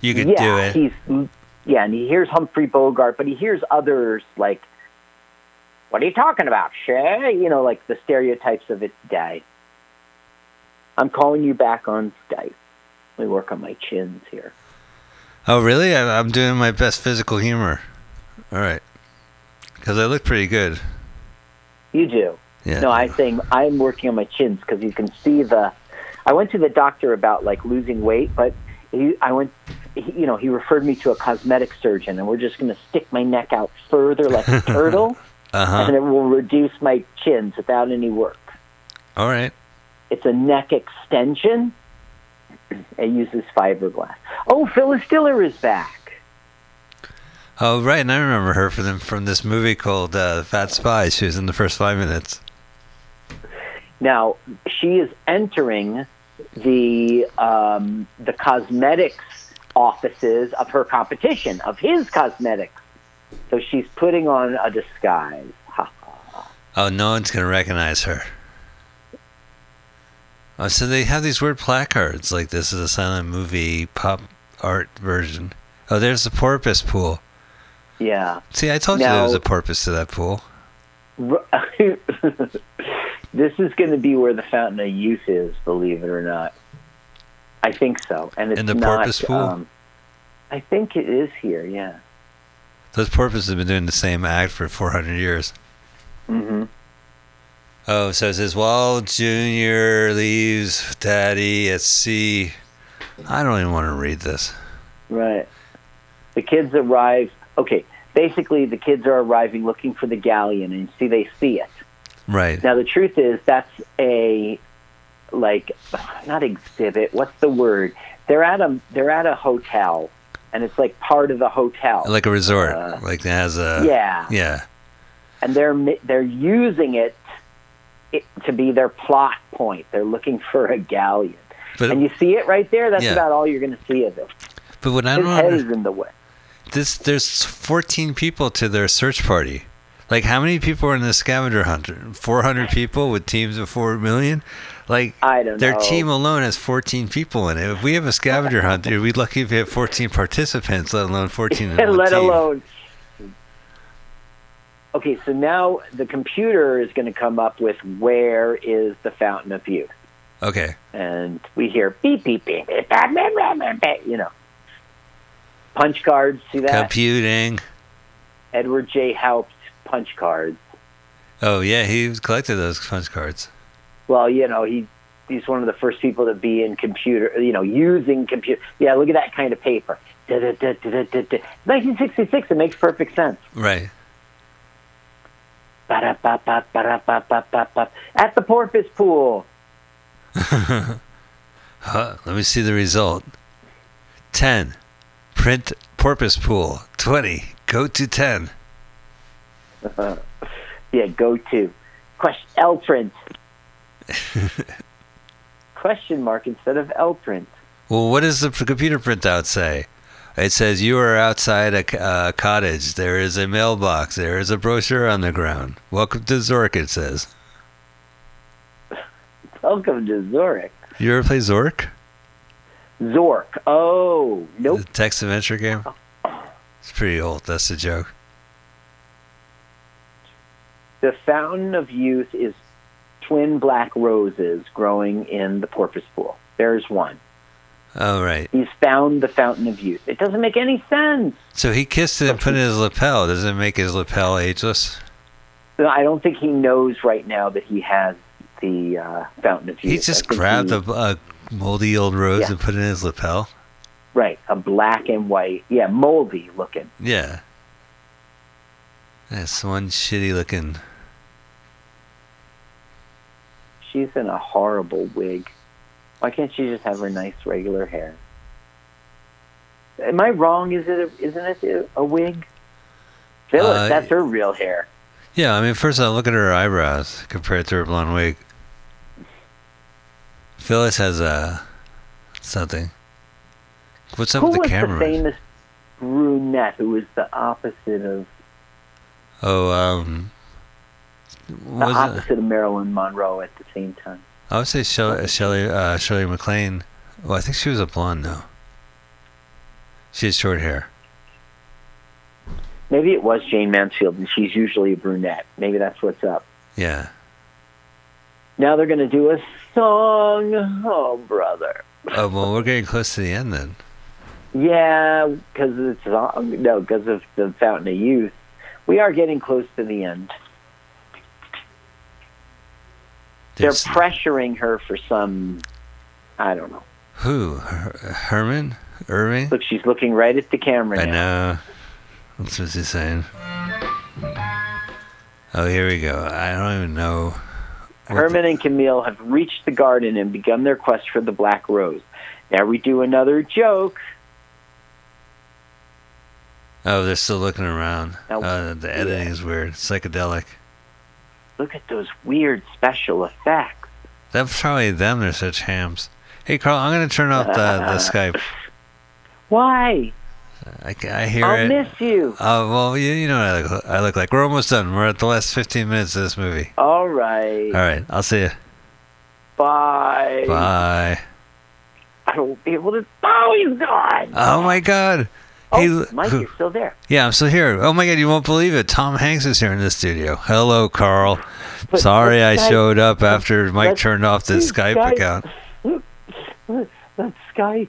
You could yeah, do it. he's yeah, and he hears Humphrey Bogart, but he hears others like, "What are you talking about, Shay?" You know, like the stereotypes of its day. I'm calling you back on Skype. Let me work on my chins here. Oh, really? I'm doing my best physical humor. All right. Because I look pretty good. You do. Yeah. No, I'm saying I'm working on my chins because you can see the. I went to the doctor about like losing weight, but he, I went. He, you know, he referred me to a cosmetic surgeon, and we're just going to stick my neck out further like a turtle, Uh and it will reduce my chins without any work. All right. It's a neck extension. It uses fiberglass. Oh, Phyllis Diller is back. Oh, right. And I remember her from from this movie called uh, Fat Spy. She was in the first five minutes. Now she is entering the um, the cosmetics offices of her competition of his cosmetics. So she's putting on a disguise. Oh, no one's gonna recognize her. Oh, so they have these weird placards like this is a silent movie pop art version. Oh, there's the porpoise pool. Yeah. See, I told you there was a purpose to that pool. this is going to be where the Fountain of Youth is, believe it or not. I think so, and it's In the not. porpoise pool? Um, I think it is here. Yeah. Those porpoises have been doing the same act for 400 years. Mm-hmm. Oh, so it says, while Junior leaves Daddy at sea. I don't even want to read this. Right. The kids arrive. Okay, basically, the kids are arriving looking for the galleon, and see they see it. Right. Now, the truth is that's a like not exhibit. What's the word? They're at a they're at a hotel, and it's like part of the hotel. Like a resort. Uh, like it has a. yeah. Yeah. and they're they're using it, it to be their plot point. They're looking for a galleon, But- and you see it right there. That's Yeah. about all you're going to see of it. But what I His don't head under- is in the way. This there's 14 people to their search party. Like how many people are in the scavenger hunt? 400 people with teams of 4 million? Like I don't their know. team alone has 14 people in it. If we have a scavenger hunt, we'd be lucky if we have 14 participants, let alone 14 in let team. alone. Okay, so now the computer is going to come up with where is the fountain of youth, Okay. and we hear beep beep beep, beep, beep, beep, beep, beep, beep, you know, punch cards. See that? Computing. Edward J. Haupt punch cards. Oh yeah, he collected those punch cards. Well, you know, he he's one of the first people to be in computer, you know, using computer. Yeah, look at that kind of paper. Da, da, da, da, da, da, da. 1966. It makes perfect sense. Right. At the porpoise pool. Huh, let me see the result. 10. Print porpoise pool. 20. Go to 10. yeah, go to. Question L print. Question mark instead of L print. Well, what does the computer printout say? It says you are outside a uh, cottage. There is a mailbox. There is a brochure on the ground. Welcome to Zork. It says. Welcome to Zork. You ever play Zork? Zork. Oh, nope. The text adventure game. It's pretty old. That's a joke. The fountain of youth is twin black roses growing in the porpoise pool. There's one. Oh right. He's found the fountain of youth. It doesn't make any sense. So he kissed it and put it in his lapel. Does it make his lapel ageless? No, I don't think he knows right now that he has the uh, fountain of youth. He just grabbed he- a, a moldy old rose Yeah. and put it in his lapel. right a black and white, yeah, moldy looking. Yeah. That's one shitty looking. She's in a horrible wig. Why can't she just have her nice regular hair? Am I wrong? Is it? A, isn't it a wig? Phyllis, Uh, that's her real hair. Yeah, I mean, first I look at her eyebrows compared to her blonde wig. Phyllis has a something. What's up Who with the was the famous? brunette who was the opposite of Oh, um, the was it? opposite of Marilyn Monroe at the same time. I would say Shelley, Shelley, uh, Shirley MacLaine. Well, I think she was a blonde though. She had short hair. Maybe it was Jayne Mansfield, and she's usually a brunette. Maybe that's what's up. Yeah. Now they're going to do a song. Oh, brother. Oh well, we're getting close to the end then. Yeah, because it's no, because of the Fountain of Youth. We are getting close to the end. There's- They're pressuring her for some. I don't know. Who? Her- Herman? Irving? Look, she's looking right at the camera I now. know. That's what he's saying. Oh, here we go. I don't even know. Herman and Camille have reached the garden and begun their quest for the black rose. Now we do another joke. Oh, they're still looking around. Now- Uh, the editing is weird. Psychedelic. Look at those weird special effects. That's probably them. They're such hams. Hey, Carl, I'm going to turn off the, the Skype. Why? I, I hear I'll it. miss you. Oh, well, you, you know what I look, I look like. We're almost done. We're at the last 15 minutes of this movie. All right. All right. I'll see you. Bye. Bye. I won't be able to. Oh, he's gone. Oh, my God. Oh, Hey, Mike, who- you're still there. Yeah, I'm still here. Oh my god, you won't believe it. Tom Hanks is here in the studio. Hello, Carl. But- Sorry I showed up after Mike turned off the Skype Skype- account. That's Skype.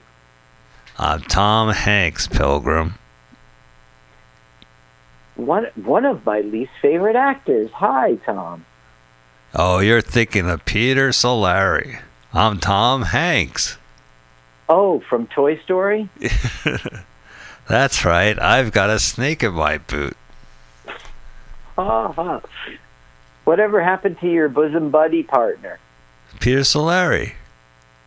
I'm Tom Hanks, Pilgrim. One one of my least favorite actors. Hi, Tom. Oh, you're thinking of Peter Scolari. I'm Tom Hanks. Oh, from Toy Story. That's right. I've got a snake in my boot. Uh-huh. Whatever happened to your bosom buddy partner? Peter Scolari.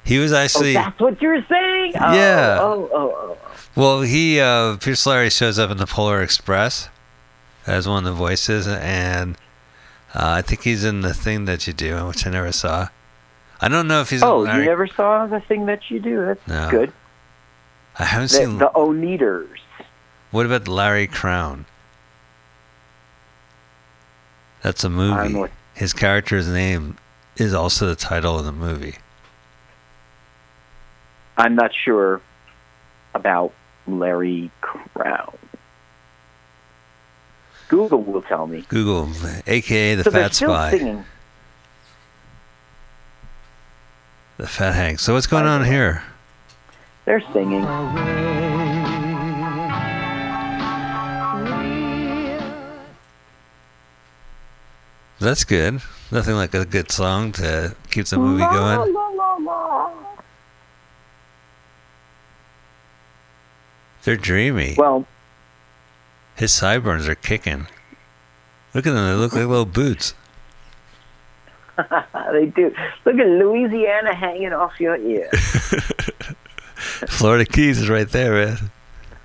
He was actually oh, that's what you're saying. Oh, Yeah. Oh, oh, oh. well. He uh, Peter Scolari shows up in the Polar Express as one of the voices, and uh, I think he's in the thing that you do, which I never saw. I don't know if he's. Oh, Larry- you never saw the thing that you do. That's No. good. I haven't The, seen. the Oneders. What about Larry Crowne? That's a movie. with- His character's name is also the title of the movie. I'm not sure about Larry Crowne. Google will tell me. Google, aka the so Fat Spy, singing. the Fat Hank. So what's going on here? They're singing. That's good. Nothing like a good song to keep the movie going. They're dreamy. Well, His sideburns are kicking. Look at them. They look like little boots. they do. Look at Louisiana hanging off your ear. Florida Keys is right there,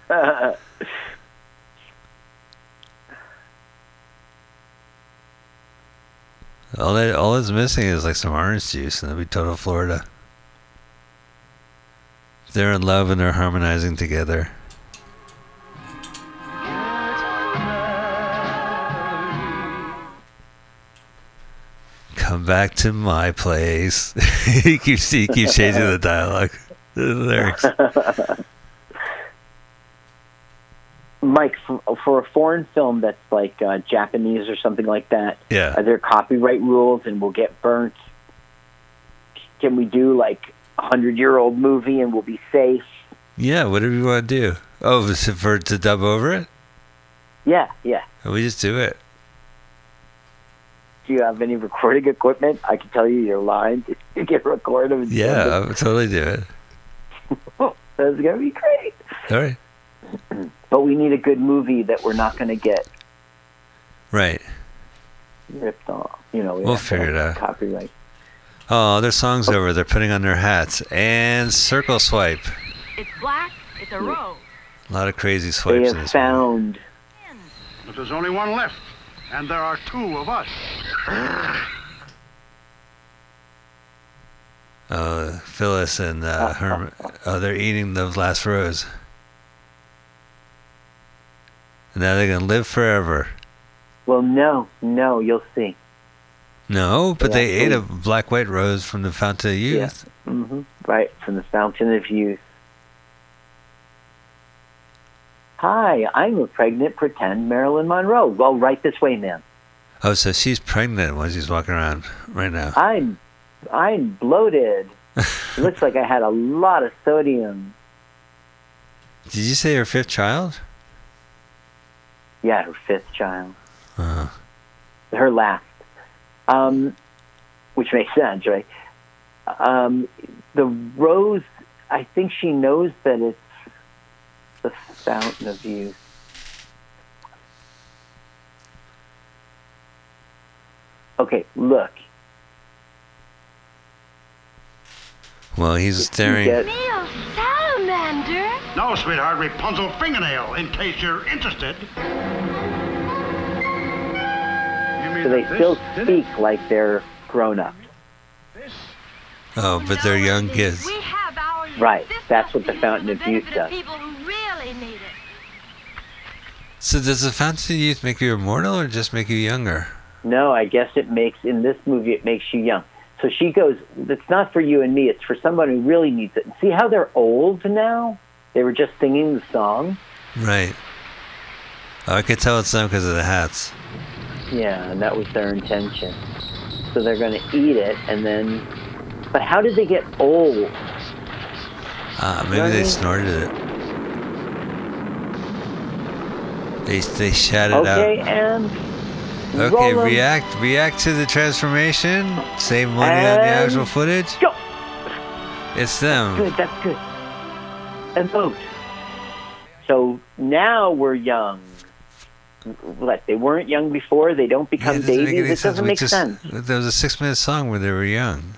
man. All that, all it's missing is like some orange juice, and it'll be total Florida. They're in love and they're harmonizing together. Come back to my place. he keeps he keeps changing the dialogue, the lyrics. Mike, for, for a foreign film that's like uh, Japanese or something like that, Yeah. are there copyright rules and we'll get burnt? Can we do like a hundred year old movie and we'll be safe? Yeah, whatever you want to do. Oh, is it for to dub over it? Yeah, yeah. We just do it. Do you have any recording equipment? I can tell you your lines. You can record them. and send Yeah. I would totally do it. That's gonna be great. All right. But we need a good movie that we're not gonna get Right. ripped off. You know, we We'll have to figure it out. Copyright. Oh, their song's over. They're putting on their hats and circle swipe. It's black. It's a rose. A lot of crazy They swipes in have this one. found. But there's only one left, and there are two of us. Uh, Phyllis and uh, Herman. Oh, they're eating the last rose. And now they're gonna live forever. Well, no, no, you'll see. No, but Yeah, they ate a black white rose from the fountain of youth. Yeah. Mm-hmm. Right, from the Fountain of Youth. Hi, I'm a pregnant pretend Marilyn Monroe. Well, right this way, ma'am. Oh, so she's pregnant when she's walking around right now. I'm, I'm bloated. it looks like I had a lot of sodium. Did you say her fifth child? Yeah, her fifth child, Uh, her last. Um, which makes sense, right? Um, the rose. I think she knows that it's the Fountain of Youth. Okay, look. well, he's staring. get- Neil Salamander. No, sweetheart, Rapunzel fingernail, in case you're interested. So they still speak like they're grown up. Oh, but they're young kids. We have our Right. That's what the Fountain of Youth the does. people who really need it. So does the fountain of youth make you immortal or just make you younger? No, I guess it makes in this movie it makes you young. So she goes, "It's not for you and me. It's for someone who really needs it." See how they're old now? They were just singing the song. Right. Oh, I could tell it's them because of the hats. Yeah, and that was their intention. So they're going to eat it, and then. But how did they get old? Ah, maybe they Right. snorted it. They they shat it Okay, out. and. Okay, react react to the transformation. Save money on the actual footage. Go. It's them. Good, that's good. And vote. So now we're young. What? They weren't young before. They don't Yeah, become it make babies. any It sense. doesn't We make just- sense. There was a six minute song where they were young.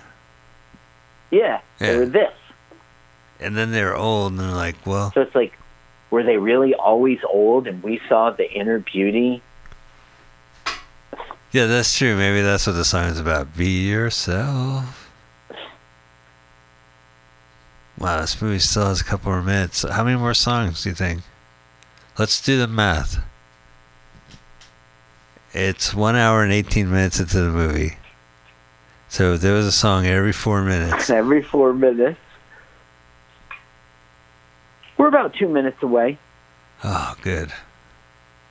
Yeah, they Yeah. were this. And then they're old and they're like, well, So it's like, were they really always old and we saw the inner beauty? yeah, that's true. Maybe that's what the song is about. Be yourself. Wow, this movie still has a couple more minutes. How many more songs do you think? Let's do the math. It's one hour and 18 minutes into the movie. So there was a song every four minutes. Every four minutes. We're about two minutes away. Oh, good.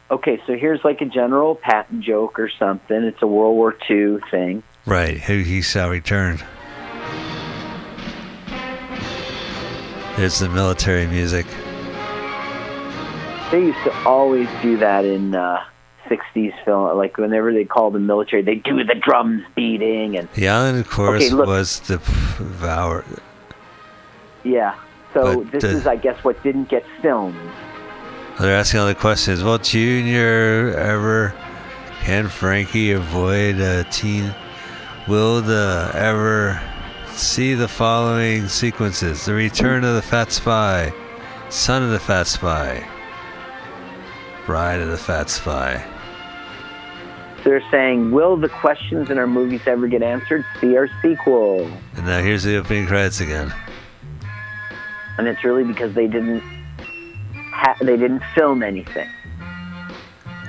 Okay, so here's like a general Patton joke or something. It's a World War II thing. Right, who he shall return. There's the military music. They used to always do that in uh, 60s film. Like whenever they call the military, they do the drums beating and The island chorus Okay, was the Vower. yeah. So But, this uh, is, I guess, what didn't get filmed. They're asking all the questions. Will Junior, ever can Frankie avoid a teen? Will the ever see the following sequences? The return of the fat spy, son of the fat spy, bride of the fat spy. They're saying, will the questions in our movies ever get answered? See our sequel. And now here's the opening credits again. And it's really because they didn't ha- they didn't film anything.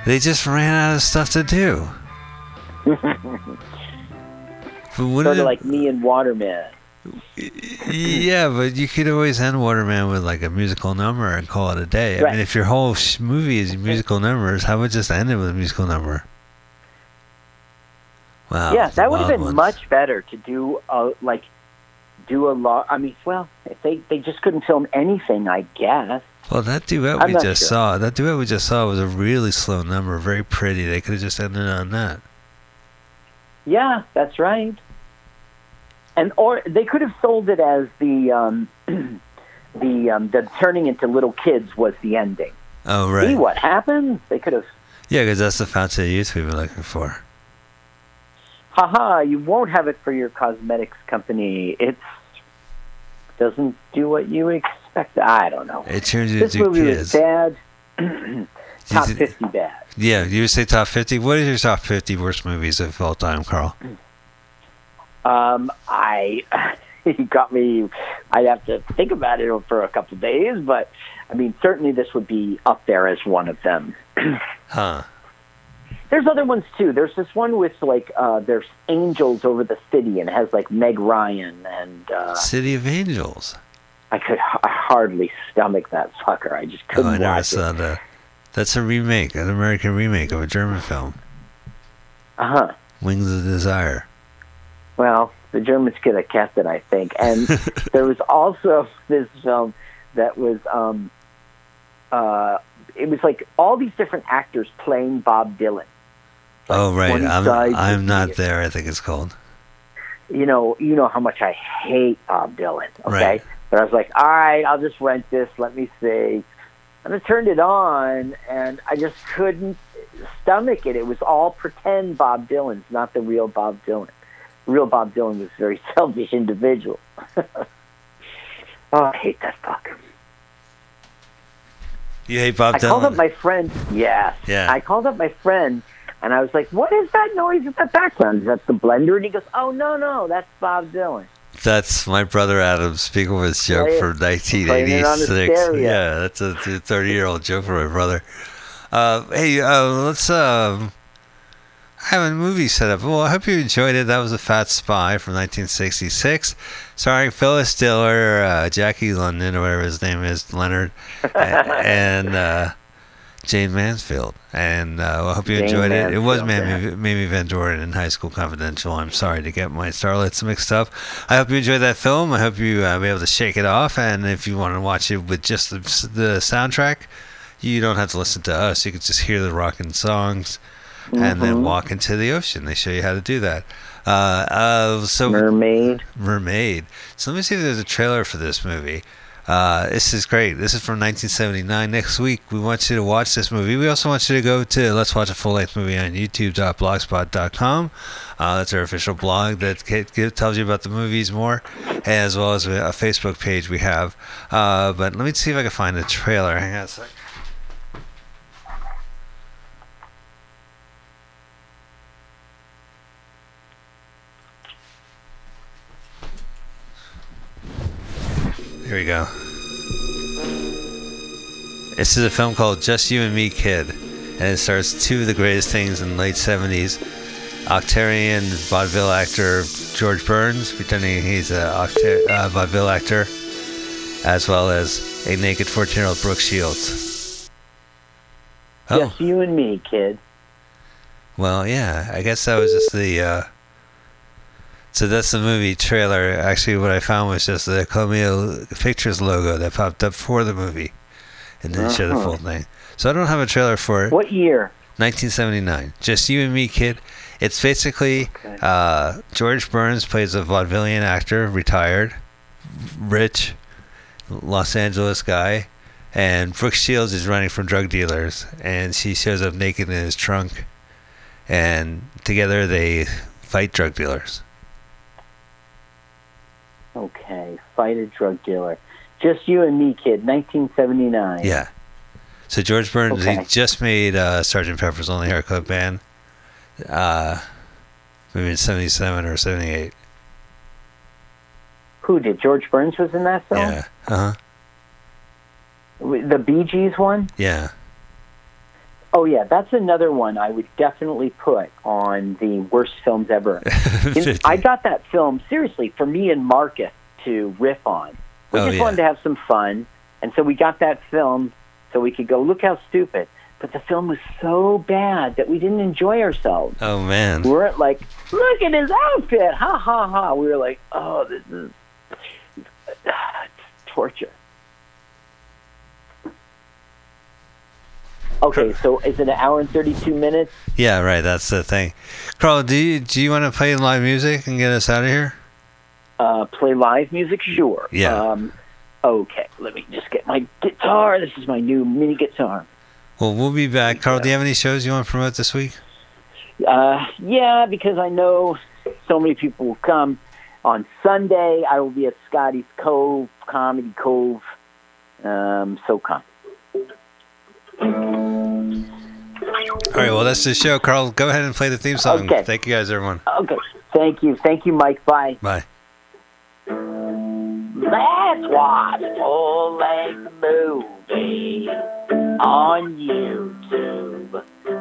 They just ran out of stuff to do. Sort it- of like me and Waterman. Yeah, but you could always end Waterman with like a musical number and call it a day. I Right. mean, if your whole sh- movie is musical numbers, how about just end it with a musical number? Wow. yeah, that would have been ones. much better to do a like do a lot. I mean, well, they they just couldn't film anything, I guess. Well, that duet I'm we just sure. saw, that duet we just saw was a really slow number, very pretty. They could have just ended on that. Yeah, that's right. And or they could have sold it as the um, the um, the turning into little kids was the ending. Oh, right. See what happens? They could have. Yeah, because that's the fountain of youth we've been looking for. Haha! You won't have it for your cosmetics company. It doesn't do what you expect. I don't know. It turns you This into movie kids. was bad. Top did- fifty bad. Yeah, you would say top 50? What is your top 50 worst movies of all time, Carl? Um, I you got me. I'd have to think about it for a couple of days, but I mean, certainly this would be up there as one of them. Huh. There's other ones too. There's this one with like uh, there's angels over the city and it has like Meg Ryan and uh, City of Angels. I could h- hardly stomach that fucker. I just couldn't Oh, I never watch saw it. that. That's a remake, an American remake of a German film, Uh huh. Wings of Desire. Well, the Germans could have kept it, I think. And there was also this film that was um uh it was like all these different actors playing Bob Dylan. Oh right, I'm I'm not the- there. I think it's called. You know, you know how much I hate Bob Dylan. Okay, Right. but I was like, all right, I'll just rent this. Let me see. And I turned it on, and I just couldn't stomach it. It was all pretend Bob Dylan's, not the real Bob Dylan. Real Bob Dylan was a very selfish individual. oh, I hate that fucker. You hate Bob Dylan? I called up my friend. Yes. Yeah. I called up my friend, and I was like, "What is that noise in the background? Is that the blender?" And he goes, "Oh no, no, that's Bob Dylan." That's my brother Adam Spiegelman's joke Play from playing it on the 1986. Yeah, that's a 30 year old joke from my brother. Uh, hey, uh, let's um, have a movie set up. Well, I hope you enjoyed it. That was A Fat Spy from 1966, starring Phyllis Diller, uh, Jackie London, or whatever his name is, Leonard, and uh, Jayne Mansfield. And uh, I hope you Jayne enjoyed it. It was Mansfield, Mamie, Mamie Van Doren in High School Confidential. I'm sorry to get my starlets mixed up. I hope you enjoyed that film. I hope you uh, be able to shake it off. And if you want to watch it with just the, the soundtrack, you don't have to listen to us. You can just hear the rocking songs and then Mhm. walk into the ocean. They show you how to do that. Uh, uh, so Mermaid. Mermaid. So let me see if there's a trailer for this movie. Uh, this is great. This is from 1979. Next week, we want you to watch this movie. We also want you to go to Let's Watch a Full Length Movie on YouTube.blogspot.com. Uh, that's our official blog that tells you about the movies more, as well as a a Facebook page we have. Uh, but let me see if I can find the trailer. Hang on a sec. Here we go. This is a film called Just You and Me, Kid, and it stars two of the greatest things in the late 70s. Octarian vaudeville actor George Burns, pretending he's a octa- uh, vaudeville actor, as well as a naked 14 year old Brooke Shields. Oh, Just you and me, kid. well, yeah, I guess that was just the. Uh, so that's the movie trailer. Actually, what I found was just the Columbia Pictures logo that popped up for the movie. It didn't show the Uh-huh. full thing. So I don't have a trailer for it. What year? 1979. Just you and me, kid. It's basically uh, George Burns plays a vaudevillian actor, retired, rich, Los Angeles guy, and Brooke Shields is running from drug dealers, and she shows up naked in his trunk, and together they fight drug dealers. Okay, fight a drug dealer. Just you and me, kid. 1979. Yeah. So George Burns, he just made uh, Sergeant Pepper's Lonely Heart Club Band, uh, maybe in '77 or '78. Who did? George Burns was in that film. Yeah. Uh huh. The Bee Gees one. Yeah. Oh yeah, that's another one I would definitely put on the worst films ever. I got that film seriously for me and Marcus to riff on. We Oh, just yeah. wanted to have some fun, and so we got that film so we could go look how stupid. But the film was so bad that we didn't enjoy ourselves. Oh man. We weren't like, look at his outfit, ha ha ha. We were like, oh, this is torture. Okay, so is it an hour and thirty-two minutes? Yeah, right. That's the thing. Carl, do you do you want to play live music and get us out of here? Uh, play live music, sure. Yeah. Um, okay, let me just get my guitar. This is my new mini guitar. Well, we'll be back. Carl, do you have any shows you want to promote this week? Uh, yeah, because I know so many people will come. On Sunday, I will be at Scotty's Cove, Comedy Cove. Um, so come. All right. Well, that's the show. Carl, go ahead and play the theme song. Okay. Thank you, guys, everyone. Okay, thank you. Thank you, Mike. Bye. Bye. Let's watch full length movie. on YouTube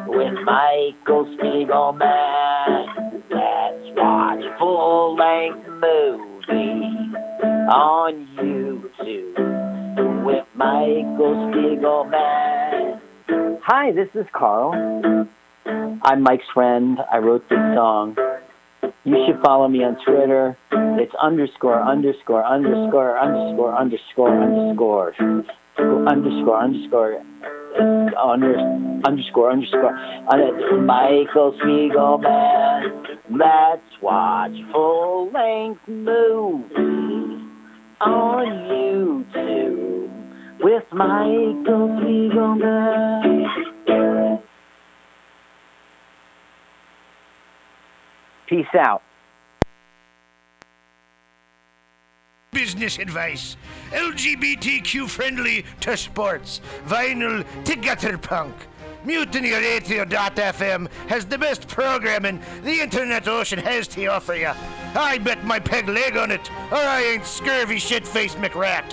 with Michael Spiegelman. Let's watch full length movie on YouTube with Michael Spiegelman. Hi, this is Carl. I'm Mike's friend. I wrote this song. You should follow me on Twitter. It's underscore underscore underscore underscore underscore underscore underscore underscore under, underscore underscore. And it's Michael Spiegelman. Let's watch full length movie on YouTube with Michael Spiegelman. Peace out. Business advice. LGBTQ friendly to sports. Vinyl to gutter punk. Mutiny Radio.fm has the best programming the internet ocean has to offer you. I bet my peg leg on it, or I ain't scurvy shit faced McRat.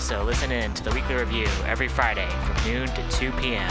So listen in to the weekly review every Friday from noon to 2 p.m.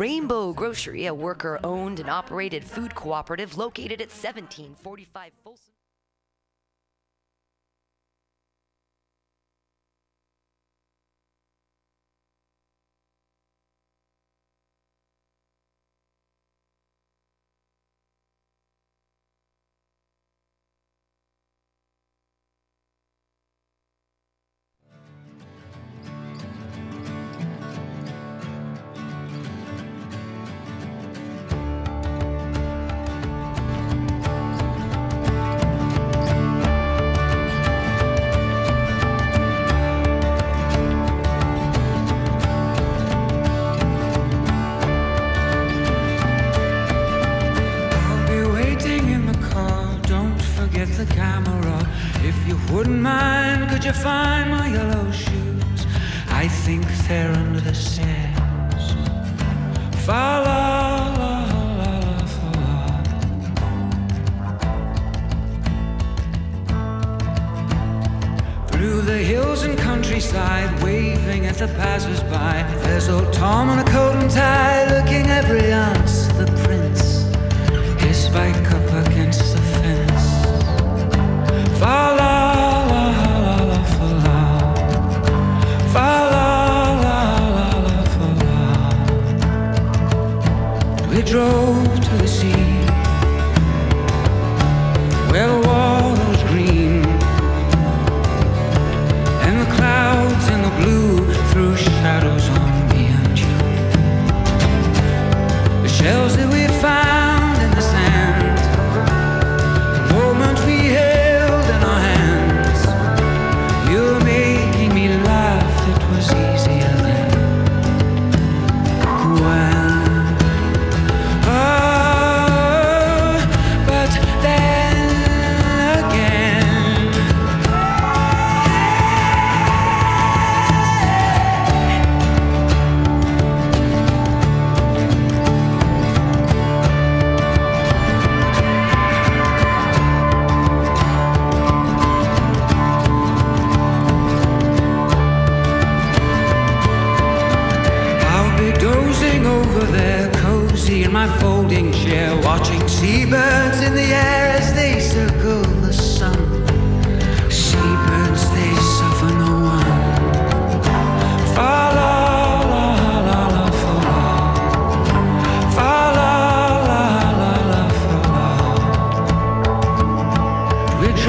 Rainbow Grocery, a worker owned and operated food cooperative located at 1745 Folsom.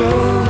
We